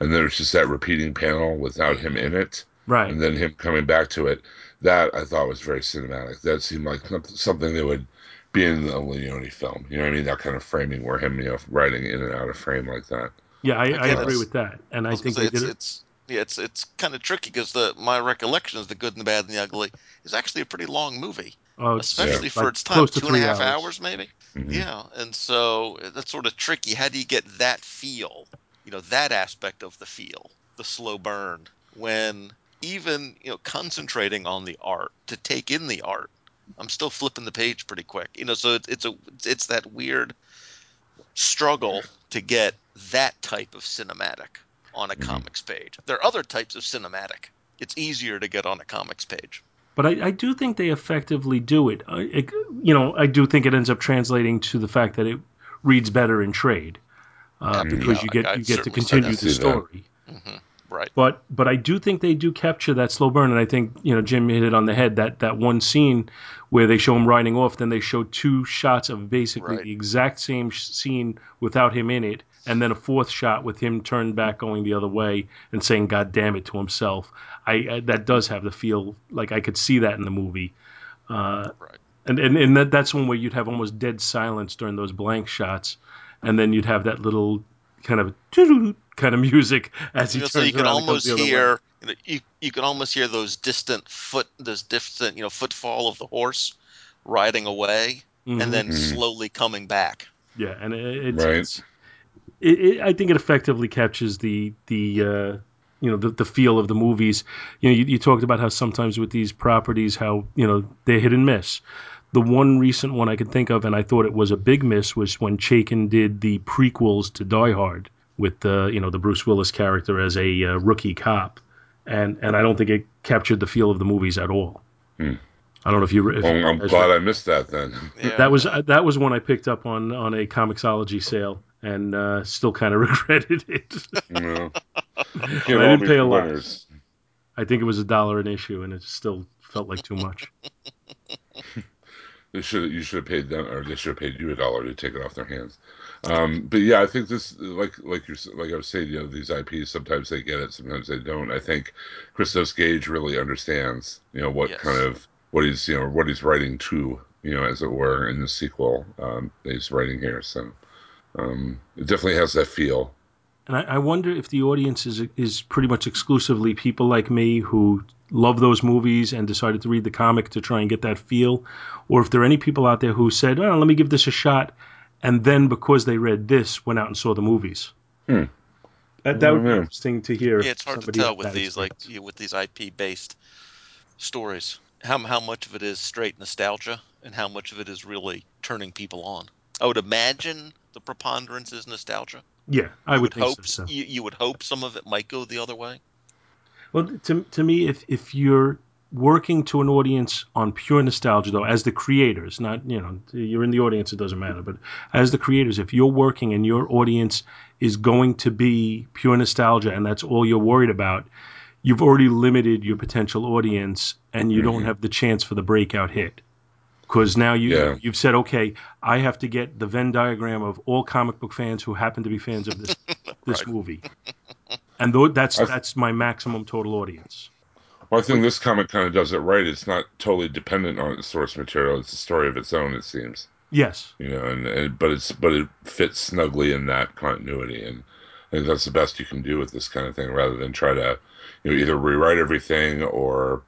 and there's just that repeating panel without him in it, Right. and then him coming back to it. That I thought was very cinematic. That seemed like something that would be in a Leone film. You know what I mean? That kind of framing where him, you know, riding in and out of frame like that. Yeah, I, I Again, agree with that, and I I think say, it's, it. it's yeah, it's it's kind of tricky because the my recollection is the good and the bad and the ugly is actually a pretty long movie, Oh, it's especially for like its time, close to two and a three half hours. hours maybe. Mhm. Yeah, and so uh, that's sort of tricky. How do you get that feel? You know, that aspect of the feel, the slow burn, when even you know concentrating on the art to take in the art, I'm still flipping the page pretty quick. You know, so it's it's a it's that weird struggle to get that type of cinematic on a Mhm. comics page. There are other types of cinematic. It's easier to get on a comics page. But I, I do think they effectively do it. I, it. You know, I do think it ends up translating to the fact that it reads better in trade uh, because yeah, you get I- I you get to continue the that. story. hmm Right. But but I do think they do capture that slow burn, and I think you know Jim hit it on the head. That that one scene where they show him riding off, then they show two shots of basically Right. the exact same sh- scene without him in it, and then a fourth shot with him turned back going the other way and saying "God damn it" to himself. I, I that does have the feel like I could see that in the movie. Uh, Right. and and, and that, that's one where you'd have almost dead silence during those blank shots, and then you'd have that little kind of kind of music as he You know, turns so you can around and almost the hear you, know, you you can almost hear those distant foot those distant you know footfall of the horse riding away Mhm. and then Mhm. slowly coming back. yeah, and it, it's, Right. it's it, it, I think it effectively captures the the uh, you know the, the feel of the movies. You know, you, you talked about how sometimes with these properties, how you know they hit and miss. The one recent one I could think of, and I thought it was a big miss, was when Chaykin did the prequels to Die Hard with the you know the Bruce Willis character as a uh, rookie cop, and and I don't think it captured the feel of the movies at all. Hmm. I don't know if you. If Well, I'm guys glad I missed that then. Yeah. that was uh, that was one I picked up on on a Comixology sale and uh, still kind of <laughs> regretted it. <laughs> You I didn't pay a lot. I think it was a dollar an issue, and it still felt like too much. <laughs> They should you should have paid them, or they should have paid you a dollar to take it off their hands. Um, but yeah, I think this, like like you're like I was saying, you know, these IPs sometimes they get it, sometimes they don't. I think Christos Gage really understands, you know, what Yes. kind of what he's you know what he's writing to, you know, as it were, in the sequel um, that he's writing here. So um, it definitely has that feel. And I, I wonder if the audience is is pretty much exclusively people like me who love those movies and decided to read the comic to try and get that feel, or if there are any people out there who said, "Oh, let me give this a shot," and then because they read this, went out and saw the movies. Hmm. That, that would be Mhm. interesting to hear. Yeah, it's hard to tell with that these like you know, with these IP based stories. How how much of it is straight nostalgia and how much of it is really turning people on. I would imagine the preponderance is nostalgia. yeah, I you would, think hope so. so. You, you would hope some of it might go the other way. Well, to, to me, if, if you're working to an audience on pure nostalgia, though, as the creators, not, you know, you're in the audience, it doesn't matter, but as the creators, if you're working and your audience is going to be pure nostalgia and that's all you're worried about, you've already limited your potential audience and you don't Mhm. have the chance for the breakout hit. Because now you, Yeah. you've said, okay, I have to get the Venn diagram of all comic book fans who happen to be fans of this <laughs> this Right. movie. And though that's I- that's my maximum total audience. Well, I think this comic kind of does it right. It's not totally dependent on its source material. It's a story of its own. It seems. Yes. you know, and, and but it's but it fits snugly in that continuity, and I think that's the best you can do with this kind of thing, rather than try to, you know, either rewrite everything or,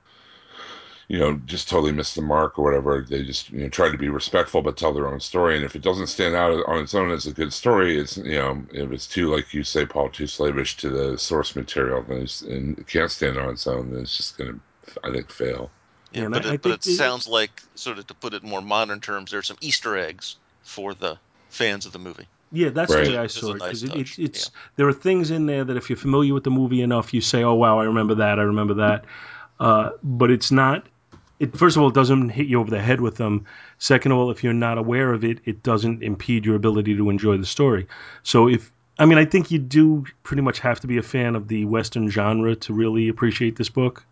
you know, just totally missed the mark or whatever. They just you know tried to be respectful but tell their own story. And if it doesn't stand out on its own as a good story, it's you know if it's too like you say, Paul, too slavish to the source material, then it's, and it can't stand on its own, then it's just going to, I think, fail. Yeah, but, I- I it, but it think it- sounds like, sort of to put it in more modern terms, there's some Easter eggs for the fans of the movie. Yeah, that's Right. the way I saw it nice because it, it, it's there are things in there that if you're familiar with the movie enough, you say, "Oh wow, I remember that, I remember that," uh, but it's not. It first of all, it doesn't hit you over the head with them. Second of all, if you're not aware of it, it doesn't impede your ability to enjoy the story. So if I mean, I think you do pretty much have to be a fan of the Western genre to really appreciate this book.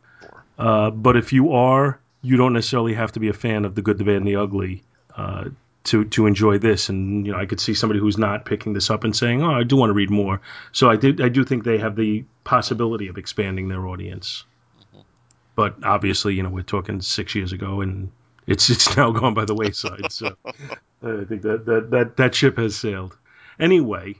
Uh, but if you are, you don't necessarily have to be a fan of the good, the bad, and the ugly uh, to to enjoy this. And you know, I could see somebody who's not picking this up and saying, "Oh, I do want to read more." So I did. I do think they have the possibility of expanding their audience. But obviously, you know, we're talking six years ago, and it's <laughs> it's now gone by the wayside. So <laughs> I think that that that that ship has sailed. Anyway,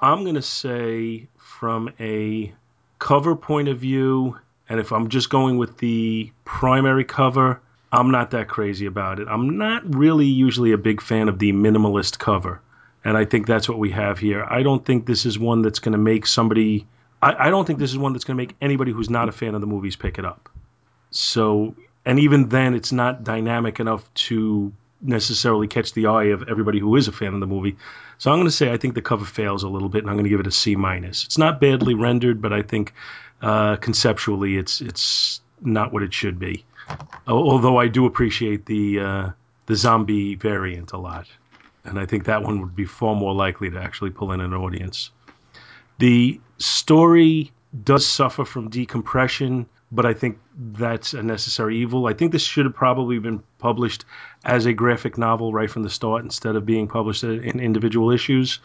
I'm gonna say from a cover point of view, and if I'm just going with the primary cover, I'm not that crazy about it. I'm not really usually a big fan of the minimalist cover. And I think that's what we have here. I don't think this is one that's going to make somebody. I, I don't think this is one that's going to make anybody who's not a fan of the movies pick it up. So, and even then, it's not dynamic enough to necessarily catch the eye of everybody who is a fan of the movie. So I'm going to say I think the cover fails a little bit, and I'm going to give it a C minus. It's not badly rendered, but I think uh, conceptually it's it's not what it should be. Although I do appreciate the uh, the zombie variant a lot, and I think that one would be far more likely to actually pull in an audience. The story does suffer from decompression, but I think that's a necessary evil. I think this should have probably been published as a graphic novel right from the start instead of being published in individual issues.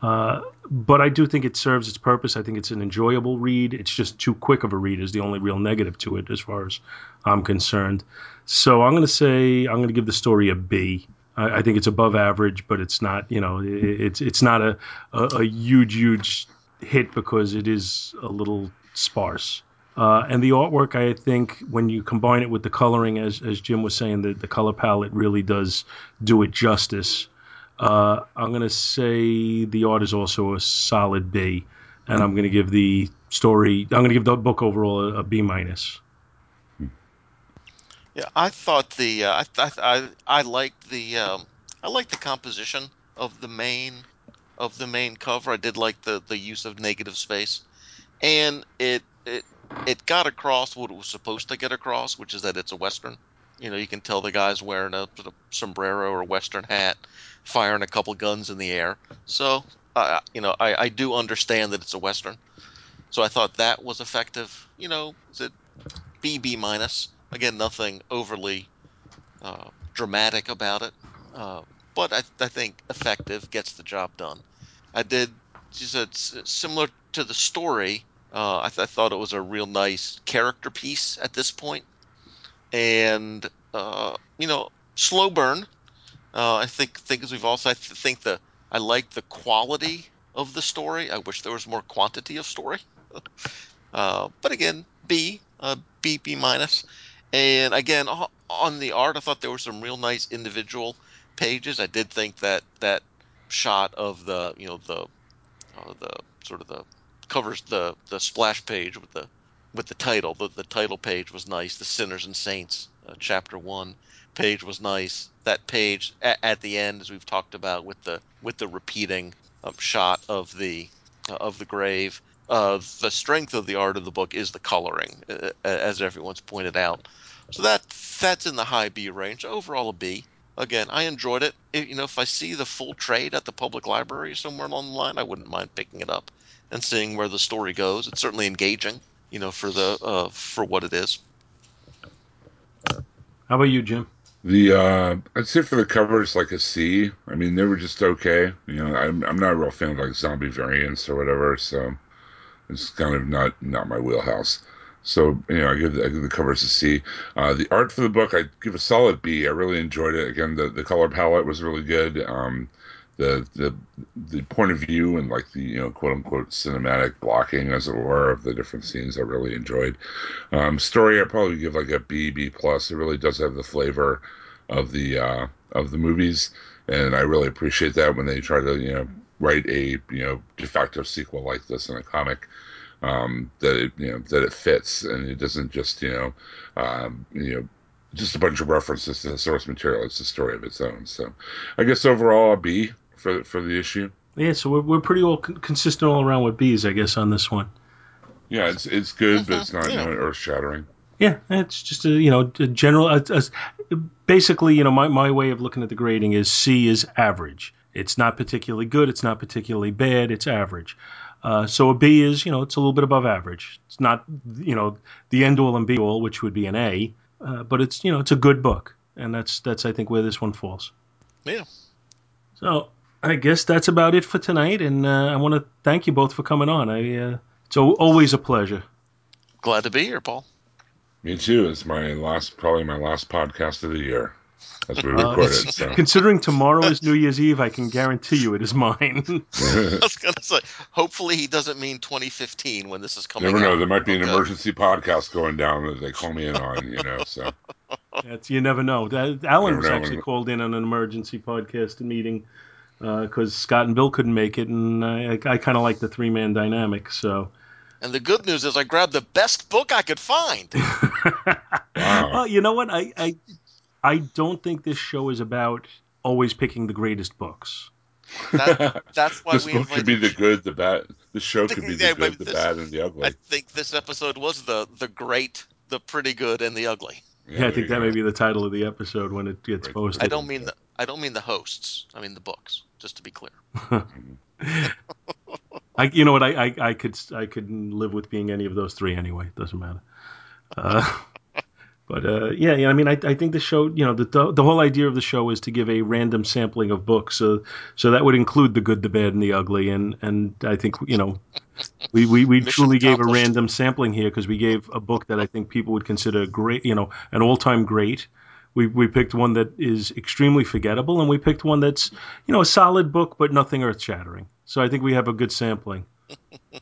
Uh, but I do think it serves its purpose. I think it's an enjoyable read. It's just too quick of a read, is the only real negative to it, as far as I'm concerned. So I'm going to say I'm going to give the story a B. I, think it's above average, but it's not. You know, it, it's it's not a, a a huge huge hit because it is a little sparse. Uh, and the artwork, I think, when you combine it with the coloring, as as Jim was saying, the, the color palette really does do it justice. Uh, I'm going to say the art is also a solid B, and I'm going to give the story. I'm going to give the book overall a, a B minus. Yeah, I thought the uh, I, I I liked the um, I liked the composition of the main of the main cover. I did like the the use of negative space, and it it it got across what it was supposed to get across, which is that it's a western. You know, you can tell the guy's wearing a sombrero or western hat, firing a couple guns in the air. So, uh, you know, I, I do understand that it's a western. So I thought that was effective. You know, is it B B minus? Again, nothing overly uh, dramatic about it, uh, but I, I think effective gets the job done. I did. She said similar to the story. Uh, I, th- I thought it was a real nice character piece at this point, and uh, you know, slow burn. Uh, I think think as we've also I th- think the I like the quality of the story. I wish there was more quantity of story. <laughs> Uh, but again, B, uh, B, B minus. And again, on the art, I thought there were some real nice individual pages. I did think that that shot of the, you know, the uh, the sort of the covers the the splash page with the with the title. The the title page was nice. The Sinners and Saints, uh, chapter one page was nice. That page at, at the end, as we've talked about, with the with the repeating um, shot of the uh, of the grave. Uh, the strength of the art of the book is the coloring, uh, as everyone's pointed out. So that that's in the high B range. Overall, a B. Again, I enjoyed it. If, you know, if I see the full trade at the public library somewhere along the line, I wouldn't mind picking it up and seeing where the story goes. It's certainly engaging, you know, for the uh, for what it is. How about you, Jim? The uh, I'd say for the cover, it's like a C. I mean, they were just okay. You know, I'm I'm not a real fan of like zombie variants or whatever, so it's kind of not not my wheelhouse. So you know, I give the, I give the covers a C. Uh, the art for the book, I give a solid B. I really enjoyed it. Again, the the color palette was really good. Um, the the the point of view and like the you know quote unquote cinematic blocking as it were of the different scenes I really enjoyed. Um, story I probably give like a B B plus. It really does have the flavor of the uh, of the movies, and I really appreciate that when they try to you know write a you know de facto sequel like this in a comic. Um, that it, you know that it fits and it doesn't just you know um, you know just a bunch of references to the source material. It's a story of its own. So, I guess overall a B for for the issue. Yeah, so we're, we're pretty all con- consistent all around with B's, I guess, on this one. Yeah, it's it's good, but it's not Yeah. you know, earth shattering. Yeah, it's just a you know a general. A, a- basically, you know, my, my way of looking at the grading is C is average. It's not particularly good. It's not particularly bad. It's average. Uh, so a B is you know it's a little bit above average. It's not you know the end all and be all, which would be an A, uh, but it's you know it's a good book, and that's that's I think where this one falls. Yeah. So I guess that's about it for tonight, and uh, I want to thank you both for coming on. I uh, it's al- always a pleasure. Glad to be here, Paul. Me too. It's my last, probably my last podcast of the year as we Uh, record it's- it. So Considering tomorrow is New Year's Eve, I can guarantee you it is mine. <laughs> <laughs> <laughs> I was gonna say, hopefully he doesn't mean 2015 when this is coming. never know. out. There might be an Okay. emergency podcast going down that they call me in on. You know. So That's, you never know. That, Alan Never was know actually when- called in on an emergency podcast meeting because Scott and Bill couldn't make it, and I, I kind of like the three man dynamic. So, And the good news is, I grabbed the best book I could find. well, you know what? I, I I don't think this show is about always picking the greatest books. That, that's why this we book could be the good, the bad. The show could be the Yeah, but good, the this- bad, and the ugly. I think this episode was the the great, the pretty good, and the ugly. Yeah, I think that may be the title of the episode when it gets Right. posted. I don't mean the I don't mean the hosts. I mean the books. Just to be clear. <laughs> <laughs> I, you know what? I, I, I could I could live with being any of those three anyway. It doesn't matter. Uh, but uh, yeah, yeah. I mean, I, I think the show. You know, the, the the whole idea of the show is to give a random sampling of books. So so that would include the good, the bad, and the ugly. And and I think you know. We, we, we truly gave a random sampling here because we gave a book that I think people would consider great, you know, an all time great. We, we picked one that is extremely forgettable, and we picked one that's, you know, a solid book, but nothing earth shattering. So I think we have a good sampling. <laughs>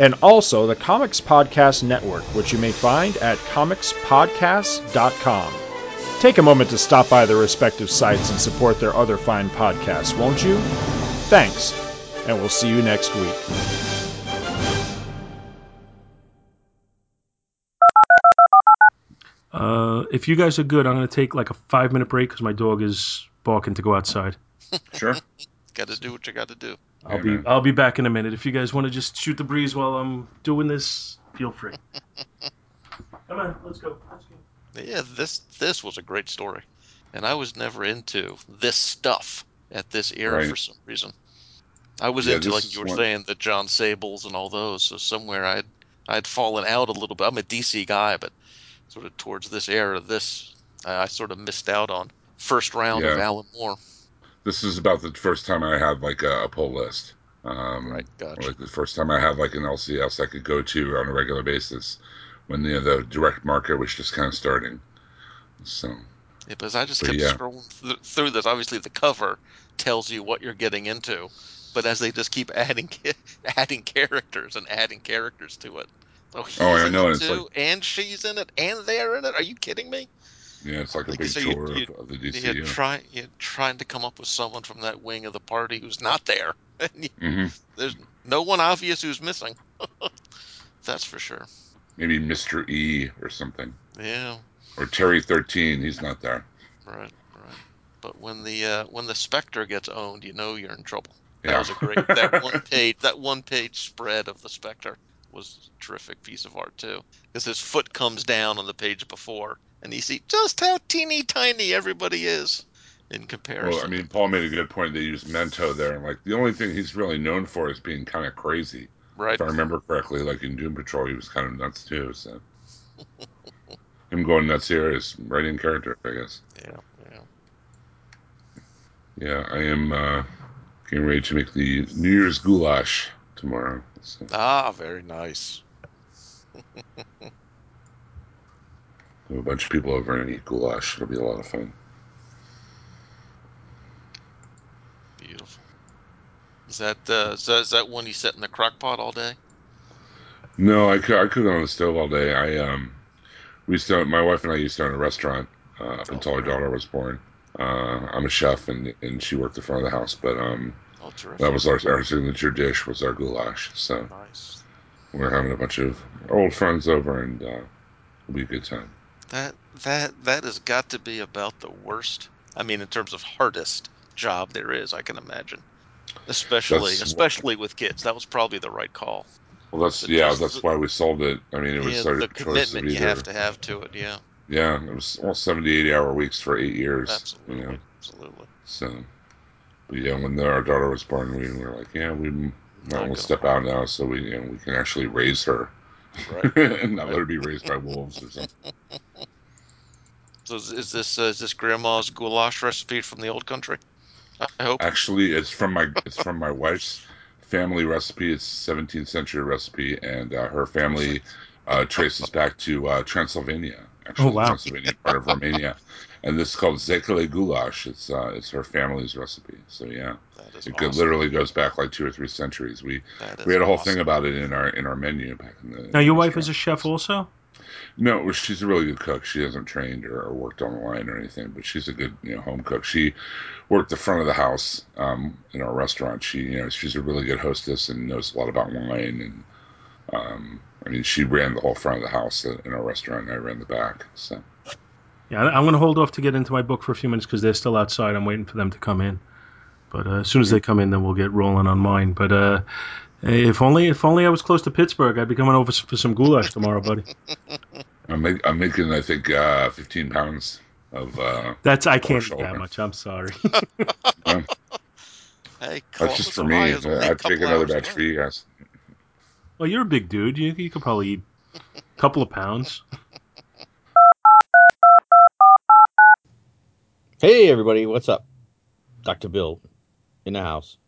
and also the Comics Podcast Network, which you may find at comicspodcasts.com. Take a moment to stop by their respective sites and support their other fine podcasts, won't you? Thanks, and we'll see you next week. Uh, if you guys are good, I'm going to take like a five minute break because my dog is barking to go outside. <laughs> Sure. Got to do what you got to do. I'll Yeah, be man. I'll be back in a minute. If you guys want to just shoot the breeze while I'm doing this, feel free. <laughs> Come on, let's go. Let's go. Yeah, this this was a great story, and I was never into this stuff at this era Right. for some reason. I was Yeah, into like you were one- saying the Jon Sables and all those. So somewhere I'd I'd fallen out a little bit. I'm a DC guy, but sort of towards this era, this I, I sort of missed out on first round of Alan Moore. This is about the first time I had like a, a pull list. Um, Right, gotcha. Like the first time I had like an LCS I could go to on a regular basis when the the direct market was just kind of starting. So Yeah, because I just kept yeah. scrolling th- through this. Obviously, the cover tells you what you're getting into, but as they just keep <laughs> adding adding characters and adding characters to it. Oh, he's I know, it it's too, like- and she's in it, and they're in it. Are you kidding me? Yeah, it's like a Like, big so tour you- of, of the You're DCU. trying, you're trying to come up with someone from that wing of the party who's not there. <laughs> You- hmm There's no one obvious who's missing. <laughs> that's for sure. Maybe Mister E or something, Yeah, or Terry Thirteen. He's not there. right, right. But when the uh, when the Spectre gets owned, you know you're in trouble. That was a great that <laughs> one page that one page spread of the Spectre was a terrific piece of art too. Because his foot comes down on the page before, and you see just how teeny tiny everybody is in comparison. Well, I mean, Paul made a good point. They used Mento there, and like the only thing he's really known for is being kind of crazy. right? If I remember correctly, like in Doom Patrol, he was kind of nuts too. So <laughs> him going nuts here is right in character, I guess. Yeah, yeah. Yeah, I am uh, getting ready to make the New Year's goulash tomorrow. Ah, very nice. have <laughs> a bunch of people over and eat goulash. It'll be a lot of fun. Beautiful. Is that uh, is that, is that one you set in the crock pot all day? No, I cook, I cook on the stove all day. I um, we used to, my wife and I used to own a restaurant uh, up until our daughter was born. Uh, I'm a chef, and and she worked the front of the house, but um, Oh, terrific. that was our our signature dish was our goulash. So nice. we're having a bunch of old friends over, and uh, it'll be a good time. That that that has got to be about the worst. I mean, in terms of hardest job there is, I can imagine. Especially That's- especially with kids, that was probably the right call. Well, that's yeah, that's the- why we sold it. I mean, it was Yeah, the commitment you have to have to it. Yeah, Yeah, it was well 70, 80 hour weeks for eight years. absolutely, You know, absolutely. so. But yeah, when the, our daughter was born, we were like, yeah, we might gonna step out now, so we you know, we can actually raise her, Right. <laughs> and not let her be raised by wolves or something. <laughs> So is, is this uh, is this grandma's goulash recipe from the old country? I hope. Actually, it's from my it's <laughs> from my wife's family recipe. It's 17th century recipe, and uh, her family uh, traces back to uh, Transylvania. Actually, Oh, wow. Transylvania, part of Romania, and this is called Szekely goulash. It's uh, it's her family's recipe. So yeah, That is it awesome. go- literally goes back like two or three centuries. We we had a whole awesome. thing about it in our in our menu back in the. Now, your wife is a chef also? No, she's a really good cook. She hasn't trained or, or worked on the line or anything, but she's a good, you know, home cook. She worked the front of the house um, in our restaurant. She, you know, she's a really good hostess and knows a lot about wine. And um, I mean, she ran the whole front of the house in our restaurant, and I ran the back. So Yeah, I- I'm going to hold off to get into my book for a few minutes because they're still outside. I'm waiting for them to come in. But uh, as soon as they come in, then we'll get rolling on mine. But uh, if only if only I was close to Pittsburgh, I'd be coming over for some goulash tomorrow, buddy. I'm, make, I'm making, I think, uh, 15 pounds of. Uh, That's I can't eat that much. I'm sorry. <laughs> Hey, that's just for me. Ohio's only I a have to make couple another batch away. for you guys. well, you're a big dude. You you could probably eat a couple of pounds. <laughs> Hey, everybody, what's up? Dr. Bill in the house.